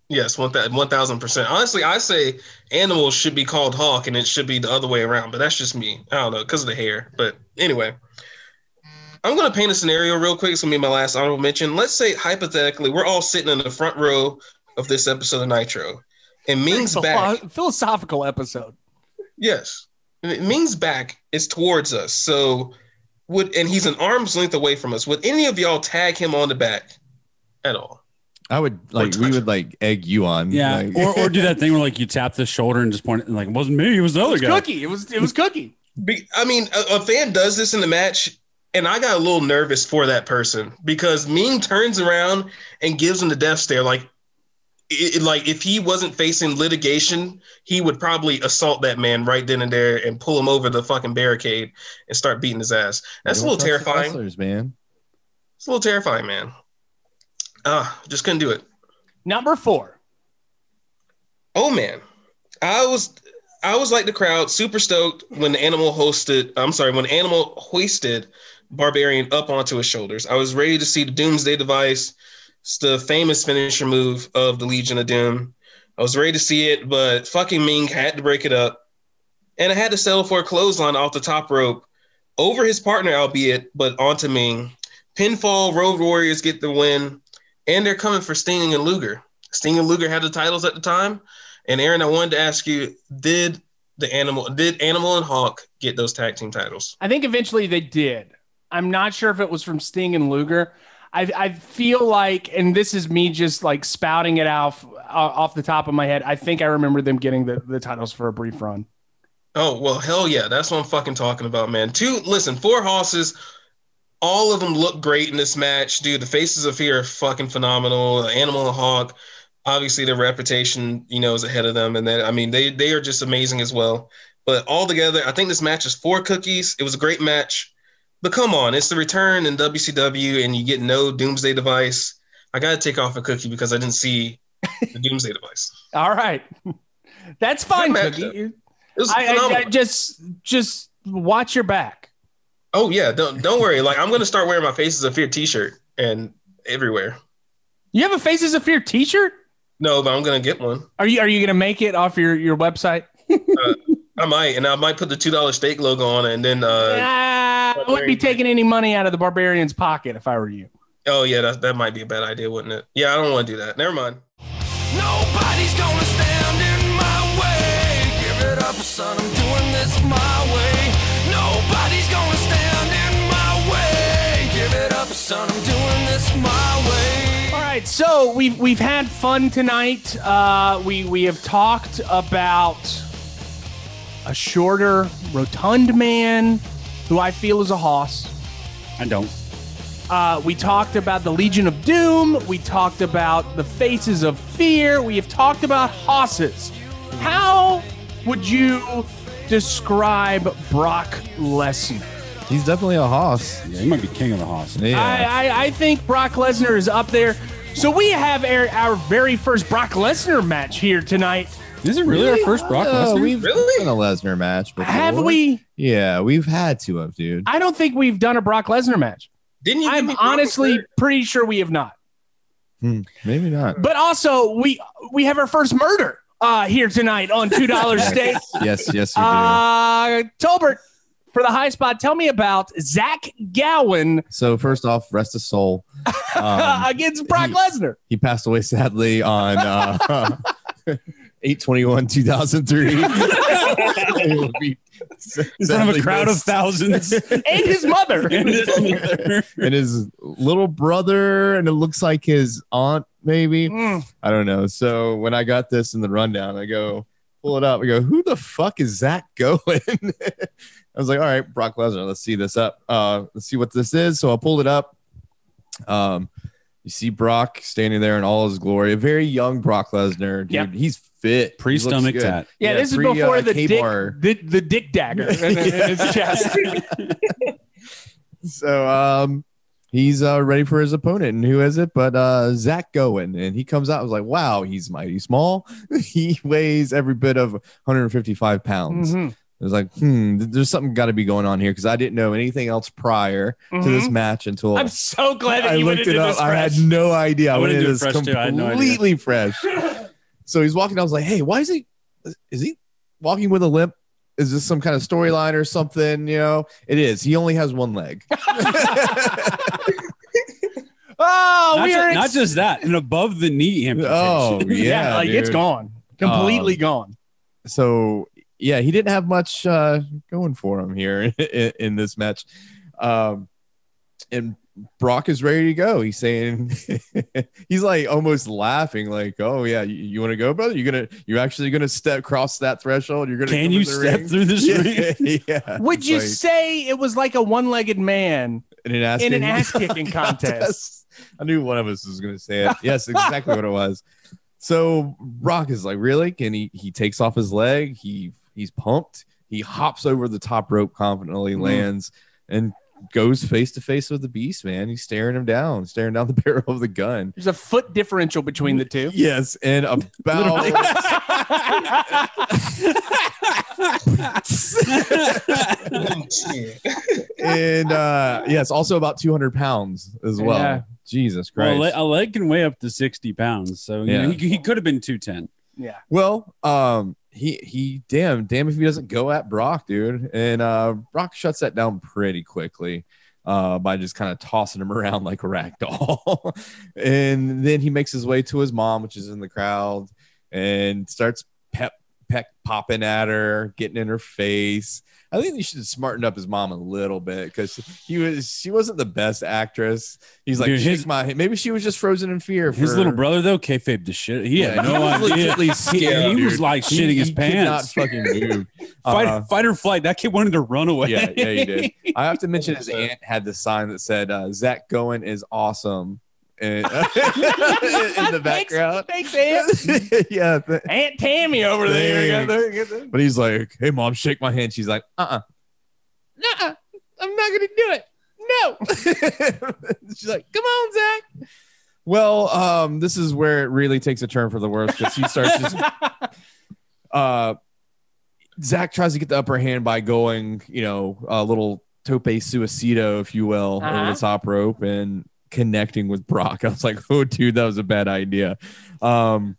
Yes, one that one thousand percent. Honestly, I say animals should be called hawk, and it should be the other way around. But that's just me. I don't know because of the hair. But anyway, I'm gonna paint a scenario real quick. It's gonna be my last honorable mention. Let's say hypothetically, we're all sitting in the front row of this episode of Nitro, and Ming's back. Philosophical episode. Yes, Ming's back is towards us. So would and he's an arm's length away from us. Would any of y'all tag him on the back at all? I would like we would like egg you on. Yeah, like- or, or do that thing where like you tap the shoulder and just point it like it wasn't me, it was the It other was guy. Cookie. It was it was Cookie. Be- I mean, a, a fan does this in the match, and I got a little nervous for that person because Ming turns around and gives him the death stare. Like, it, it- like if he wasn't facing litigation, he would probably assault that man right then and there and pull him over the fucking barricade and start beating his ass. That's a little terrifying. wrestlers, man. It's a little terrifying, man. Ah, just couldn't do it. Number four. Oh man, I was I was like the crowd, super stoked when the animal hosted. I'm sorry, when animal hoisted Barbarian up onto his shoulders. I was ready to see the Doomsday device. It's the famous finisher move of the Legion of Doom. I was ready to see it, but fucking Ming had to break it up, and I had to settle for a clothesline off the top rope over his partner, albeit, but onto Ming. Pinfall Road Warriors get the win, and they're coming for Sting and Luger. Sting and Luger had the titles at the time. And Aaron, I wanted to ask you: Did the animal, did Animal and Hawk get those tag team titles? I think eventually they did. I'm not sure if it was from Sting and Luger. I, I feel like, and this is me just like spouting it out off the top of my head. I think I remember them getting the, the titles for a brief run. Oh well, hell yeah, that's what I'm fucking talking about, man. Two, listen, four hosses. All of them look great in this match, dude. The faces of fear are fucking phenomenal. Animal and Hawk, obviously their reputation, you know, is ahead of them, and then I mean they they are just amazing as well. But all together, I think this match is four cookies. It was a great match, but come on, it's the return in WCW, and you get no Doomsday device. I got to take off a cookie because I didn't see the Doomsday device. All right. That's fine, Good Cookie. It was I, I. I just just watch your back. Oh yeah, don't don't worry. Like I'm gonna start wearing my Faces of Fear T-shirt and everywhere. You have a Faces of Fear T-shirt? No, but I'm gonna get one. Are you are you gonna make it off your your website? Uh, I might, and I might put the two dollar steak logo on it, and then uh, Ah, I wouldn't be taking any money out of the barbarian's pocket if I were you. oh yeah, that that might be a bad idea, wouldn't it? Yeah, I don't want to do that. Never mind. Nobody's gonna stand in my way. Give it up, son. I'm doing this my way. Nobody's gonna stand in my way. Give it up, son. I'm doing this my way. All right, so we've we've had fun tonight. Uh, we we have talked about a shorter, rotund man who I feel is a hoss. I don't. Uh, we talked about the Legion of Doom. We talked about the Faces of Fear. We have talked about hosses. How would you describe Brock Lesnar? He's definitely a hoss. Yeah, he might be king of the hoss. Yeah. I, I, I think Brock Lesnar is up there. So we have our, our very first Brock Lesnar match here tonight. Is it really, our first Brock Uh, Lesnar? We've Really? done a Lesnar match before. Have we? Yeah, we've had to of dude. I don't think we've done a Brock Lesnar match. Didn't you? I'm honestly Lesnar? pretty sure we have not. Hmm, maybe not. But also, we we have our first murder uh, here tonight on two dollars steak. Yes, yes, you do. Uh, Tolbert for the high spot. Tell me about Zach Gowen so first off, rest his soul. Um, against Brock he- Lesnar. he passed away sadly on uh, 821 2003 It would be In front of a crowd of thousands. and his mother. And his mother. and his little brother and it looks like his aunt maybe. Mm. i don't know. So when i got this in the rundown i go pull it up. I go who the fuck is zach Gowen? I was like all right brock lesnar let's see this up. Uh let's see what this is. So i pulled it up. Um you see brock standing there in all his glory. A very young brock lesnar dude. Yep. he's fit Pre stomach good. tat. Yeah, Yeah, this is before uh, the dick, K-bar. the, the dick dagger in, in his chest. So um he's uh ready for his opponent. And who is it? But uh Zach Gowen. And he comes out, I was like, wow, he's mighty small. he weighs every bit of 155 pounds. Mhm. I was like, hmm, there's something got to be going on here because I didn't know anything else prior to this Mhm. match until I'm so glad that I you went looked into it up. this I had no idea. I, I went went into into it this fresh, too. I had no idea. completely fresh. So he's walking. I was like, hey, why is he? Is he walking with a limp? Is this some kind of storyline or something? You know, it is. He only has one leg. Oh, Not, we are not just that, an above the knee amputation. Oh, yeah, yeah, like it's gone, completely Um, gone. so yeah, he didn't have much uh, going for him here in, in this match. Um, and Brock is ready to go. He's saying he's like almost laughing, like, "Oh yeah, you, you want to go, brother? You're gonna you're actually gonna step cross that threshold? You're gonna Can you step ring?" through this ring? yeah, yeah. Would you like- say it was like a one-legged man in an ass in an kicking ass kicking contest? I knew one of us was going to say it. Yes, exactly what it was. So Brock is like, really? And he he takes off his leg. He he's pumped. He hops over the top rope confidently, Mhm. lands, and goes face to face with the beast. Man, he's staring him down, staring down the barrel of the gun. There's a foot differential between the two. Yes, and about and uh yes, also about 200 pounds as well. Yeah. Jesus Christ. a a leg can weigh up to 60 pounds. So you Yeah. know, he, he could have been 210. yeah. Well, um, he he damn damn if he doesn't go at Brock, dude. And uh Brock shuts that down pretty quickly uh by just kind of tossing him around like a rag doll. and then he makes his way to his mom, which is in the crowd, and starts pep peck popping at her, getting in her face. I think he should smarten up his mom a little bit because he was she wasn't the best actress. He's like, Dude, his- my maybe she was just frozen in fear. His for- little brother, though, kayfabe the shit. He had no he was idea. legitly He, scared, he was like He- shitting his he could not pants. fucking move. Fight, Uh, fight or flight. That kid wanted to run away. yeah, yeah, he did. I have to mention his aunt had the sign that said uh, "Zach Gowen is awesome." And, in the background, Thanks, thanks, Aunt. yeah. th- Aunt Tammy over there. Thanks. But he's like, "Hey, mom, shake my hand." She's like, "Uh, uh nah, I'm not gonna do it. No." She's like, "Come on, Zach." Well, um, this is where it really takes a turn for the worse because he starts just uh Zach tries to get the upper hand by going, you know, a little tope suicida, if you will, over Uh-huh. the top rope and connecting with Brock. I was like, oh, dude, that was a bad idea. Um,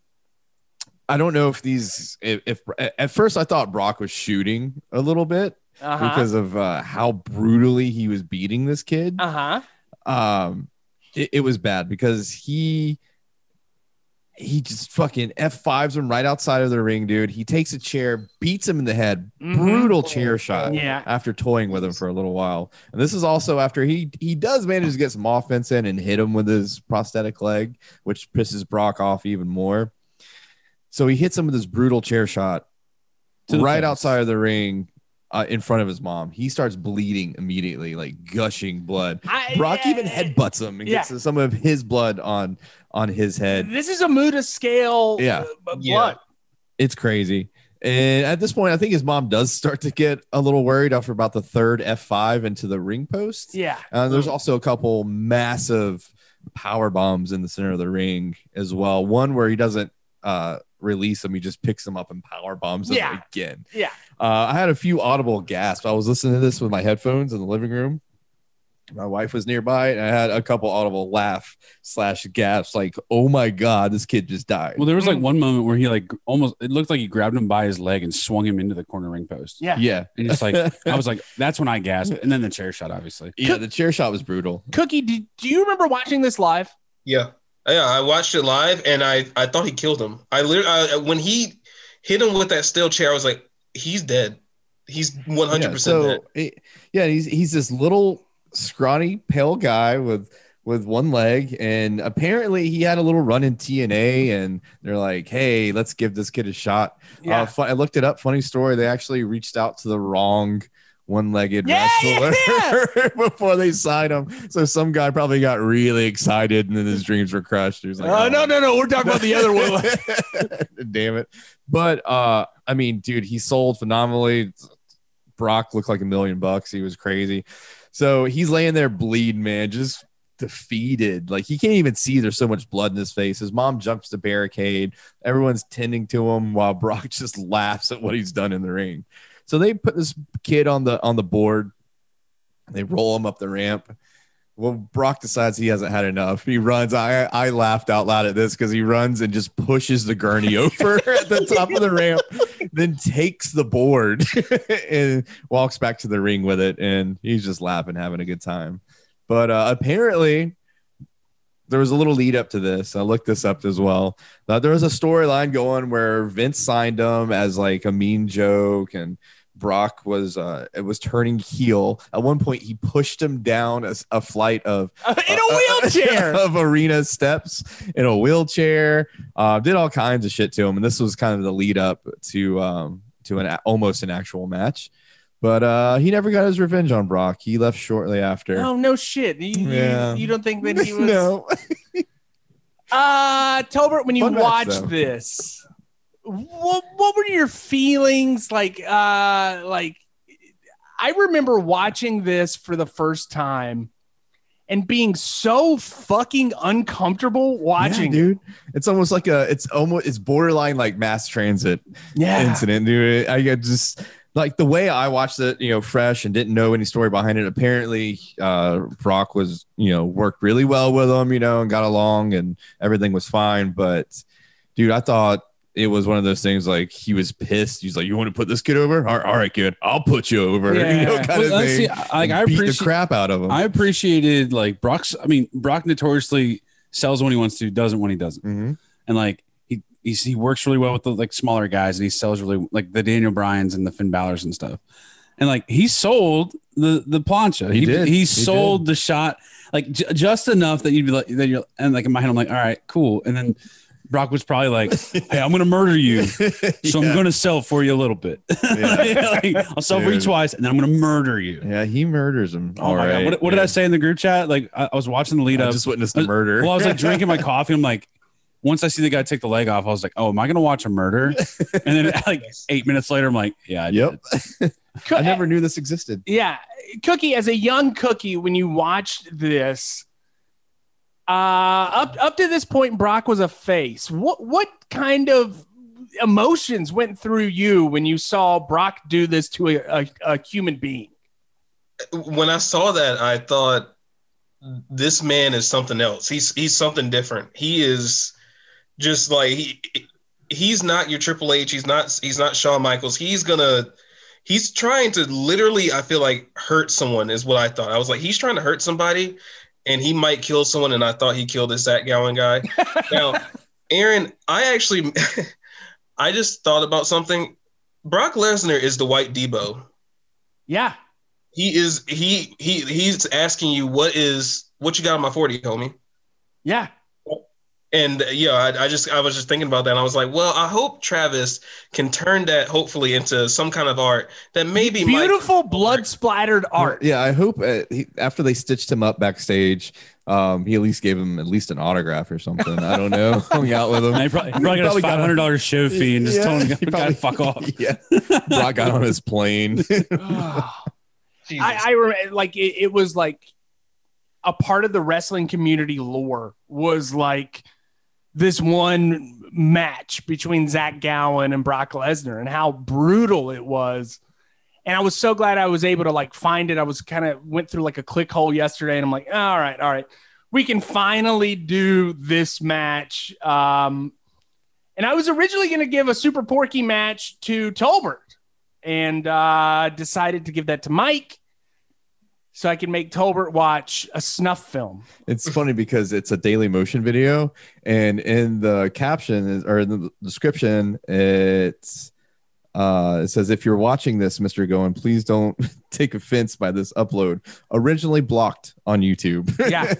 I don't know if these, if, if at first I thought Brock was shooting a little bit Uh-huh. because of uh, how brutally he was beating this kid Uh-huh. um it, it was bad because he he just fucking f5s him right outside of the ring dude he takes a chair beats him in the head Mhm. brutal chair shot Yeah. after toying with him for a little while and this is also after he he does manage to get some offense in and hit him with his prosthetic leg which pisses brock off even more so he hits him with this brutal chair shot To right face. outside of the ring uh, in front of his mom he starts bleeding immediately like gushing blood I- Brock even headbutts him and Yeah. gets some of his blood on on his head. This is a Muta scale Yeah. uh, Yeah. blood. It's crazy. And at this point, I think his mom does start to get a little worried after about the third F5 into the ring post. Yeah. Uh, there's also a couple massive power bombs in the center of the ring as well. One where he doesn't uh, release them, he just picks them up and power bombs them Yeah. again. Yeah. Uh, I had a few audible gasps. I was listening to this with my headphones in the living room. My wife was nearby, and I had a couple audible laugh slash gasps, like, "Oh my god, this kid just died." Well, there was like Mm. one moment where he like almost it looked like he grabbed him by his leg and swung him into the corner ring post. Yeah. yeah, And just like I was like, that's when I gasped. And then the chair shot, obviously. yeah. The chair shot was brutal. Cookie, do, do you remember watching this live? Yeah, yeah. I watched it live, and I I thought he killed him. I literally I, when he hit him with that steel chair, I was like, he's dead. He's one hundred percent dead. it- yeah, he's he's this little scrawny, pale guy with with one leg, and apparently he had a little run in TNA, and they're like, "Hey, let's give this kid a shot." Yeah. Uh, fu- I looked it up. Funny story. They actually reached out to the wrong one-legged Yeah, wrestler before they signed him. So some guy probably got really excited, and then his dreams were crushed. He was like, Uh, "Oh, no, no, no. We're talking about the other one. Damn it. But uh I mean, dude, he sold phenomenally. Brock looked like a million bucks. He was crazy. So he's laying there bleeding, man, just defeated. Like he can't even see there's so much blood in his face. His mom jumps the barricade. Everyone's tending to him while Brock just laughs at what he's done in the ring. So they put this kid on the on the board. They roll him up the ramp. Well, Brock decides he hasn't had enough. He runs. I I laughed out loud at this because he runs and just pushes the gurney over at the top of the ramp, then takes the board and walks back to the ring with it. And he's just laughing, having a good time. But uh, apparently, there was a little lead up to this. I looked this up as well. Uh, there was a storyline going where Vince signed him as like a mean joke, and Brock was uh it was turning heel. At one point, he pushed him down a flight of in a wheelchair. of arena steps in a wheelchair. Uh, did all kinds of shit to him, and this was kind of the lead up to um to an almost an actual match. But uh, he never got his revenge on Brock. He left shortly after. Oh no shit! You, you- Yeah. you don't think that he was? no. Uh, Tolbert, when you Fun watched this, what what were your feelings like? Uh, like I remember watching this for the first time and being so fucking uncomfortable watching. Yeah, dude. It's almost like a. It's almost. It's borderline like mass transit Yeah. incident, dude. I get just like the way I watched it, you know, fresh and didn't know any story behind it. Apparently, uh, Brock was, you know, worked really well with him, you know, and got along and everything was fine. But, dude, I thought it was one of those things like he was pissed. He's like, "You want to put this kid over? All right, all right kid, I'll put you over." You know, kind Well, of thing. see, like, I beat the crap out of him. I appreciated like Brock's. I mean, Brock notoriously sells when he wants to, doesn't when he doesn't, Mhm. and like he's, he works really well with the like smaller guys, and he sells really like the Daniel Bryans and the Finn Balor's and stuff. And like he sold the the plancha. He did. He, He sold the shot like j- just enough that you'd be like that. You're and like in my head, I'm like, all right, cool. And then Brock was probably like, hey, I'm gonna murder you. So Yeah. I'm going to sell for you a little bit. Like, I'll sell for you twice, and then I'm going to murder you. Yeah, he murders him. Oh my God. What, what did I say in the group chat? Like I, I was watching the lead I up. just witnessed the murder. Well, I was like drinking my coffee. I'm like, once I see the guy take the leg off, I was like, oh, am I going to watch a murder? And then like eight minutes later, I'm like, yeah, I Yep. I never knew this existed. Yeah, Cookie, as a young Cookie, when you watched this, uh, up up to this point, Brock was a face. What what kind of emotions went through you when you saw Brock do this to a, a, a human being? when I saw that, I thought this man is something else. He's he's something different. He is just like he he's not your Triple H. He's not he's not Shawn Michaels. He's gonna he's trying to literally. I feel like hurt someone is what I thought. I was like he's trying to hurt somebody, and he might kill someone. And I thought he killed this Zach Gowen guy. now, Aaron, I actually I just thought about something. Brock Lesnar is the white Deebo Yeah, he is he he he's asking you what is what you got on my 40 homie yeah. And yeah I, I just i was just thinking about that and i was like well i hope travis can turn that hopefully into some kind of art that maybe might- Beautiful blood splattered art. Yeah, I hope uh, he, after they stitched him up backstage, um, he at least gave him at least an autograph or something. I don't know. Hung out with him. And he probably, he probably got Probably his five hundred dollars show fee and just told him he to probably- fuck off. Yeah, Brock got on his plane. I, I remember like it, it was like a part of the wrestling community lore was like this one match between Zach Gowen and Brock Lesnar and how brutal it was. And I was so glad I was able to like find it. I was kind of went through like a click hole yesterday and I'm like, all right, all right, we can finally do this match. Um, and I was originally going to give a super porky match to Tolbert and uh, decided to give that to Mike so I can make Tolbert watch a snuff film. it's funny because it's a Daily Motion video, and in the caption or in the description, it's uh, it says, "If you're watching this, Mister Gowen, please don't take offense by this upload. Originally blocked on YouTube." Yeah.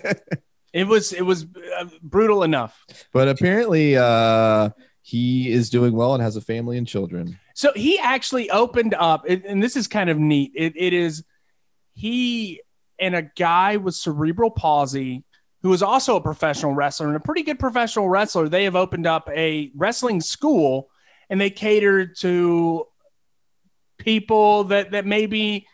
It was it was uh, brutal enough. but apparently, uh, he is doing well and has a family and children. So he actually opened up, and and this is kind of neat. It, it is he and a guy with cerebral palsy who is also a professional wrestler and a pretty good professional wrestler. They have opened up a wrestling school, and they cater to people that that maybe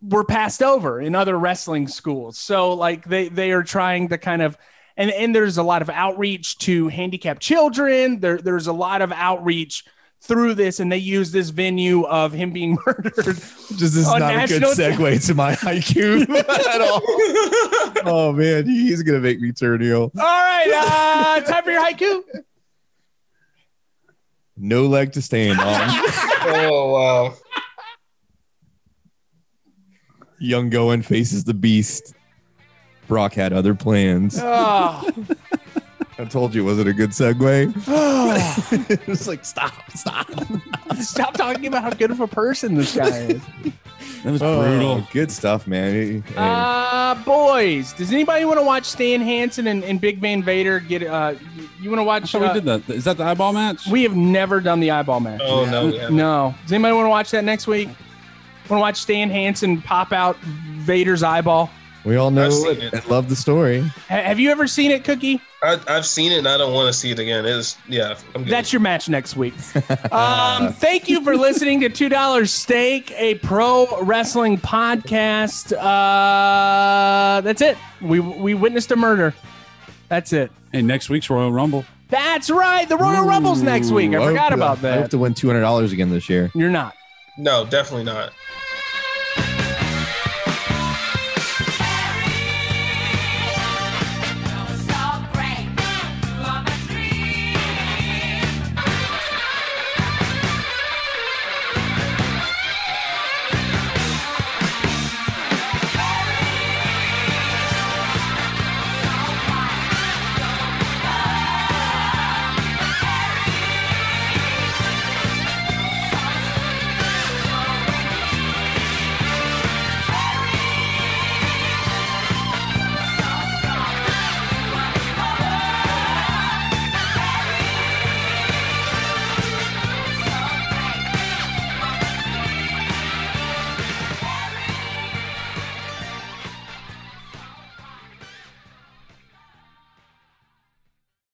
were passed over in other wrestling schools. So like they they are trying to kind of and and there's a lot of outreach to handicapped children. There there's a lot of outreach through this and they use this venue of him being murdered. Just is On not a good national segue to my IQ at all. Oh man, he's gonna make me turn heel. All right, uh time for your haiku. No leg to stand on. oh wow Young Gowen faces the beast. Brock had other plans. Oh. I told you, was it a good segue? it's like stop, stop. Stop talking about how good of a person this guy is. That was Oh, brutal. good stuff, man. Hey, Uh, boys, does anybody want to watch Stan Hansen and, and Big Van Vader get? Uh, you want to watch? thought uh, we did that. Is that the eyeball match? We have never done the eyeball match. Oh no, we. No. Does anybody want to watch that next week? Want to watch Stan Hansen pop out Vader's eyeball? we all know it it. and love the story. Ha- have you ever seen it, Cookie? I, I've seen it and I don't want to see it again. It's yeah, I'm good. That's your match next week. um, thank you for listening to Two Dollars Steak, a pro wrestling podcast. Uh, that's it. We we witnessed a murder. That's it. Hey, next week's Royal Rumble. That's right. The Royal Rumble's next week. I Ooh, forgot hope- about that. I hope that. to win two hundred dollars again this year. You're not. no, definitely not.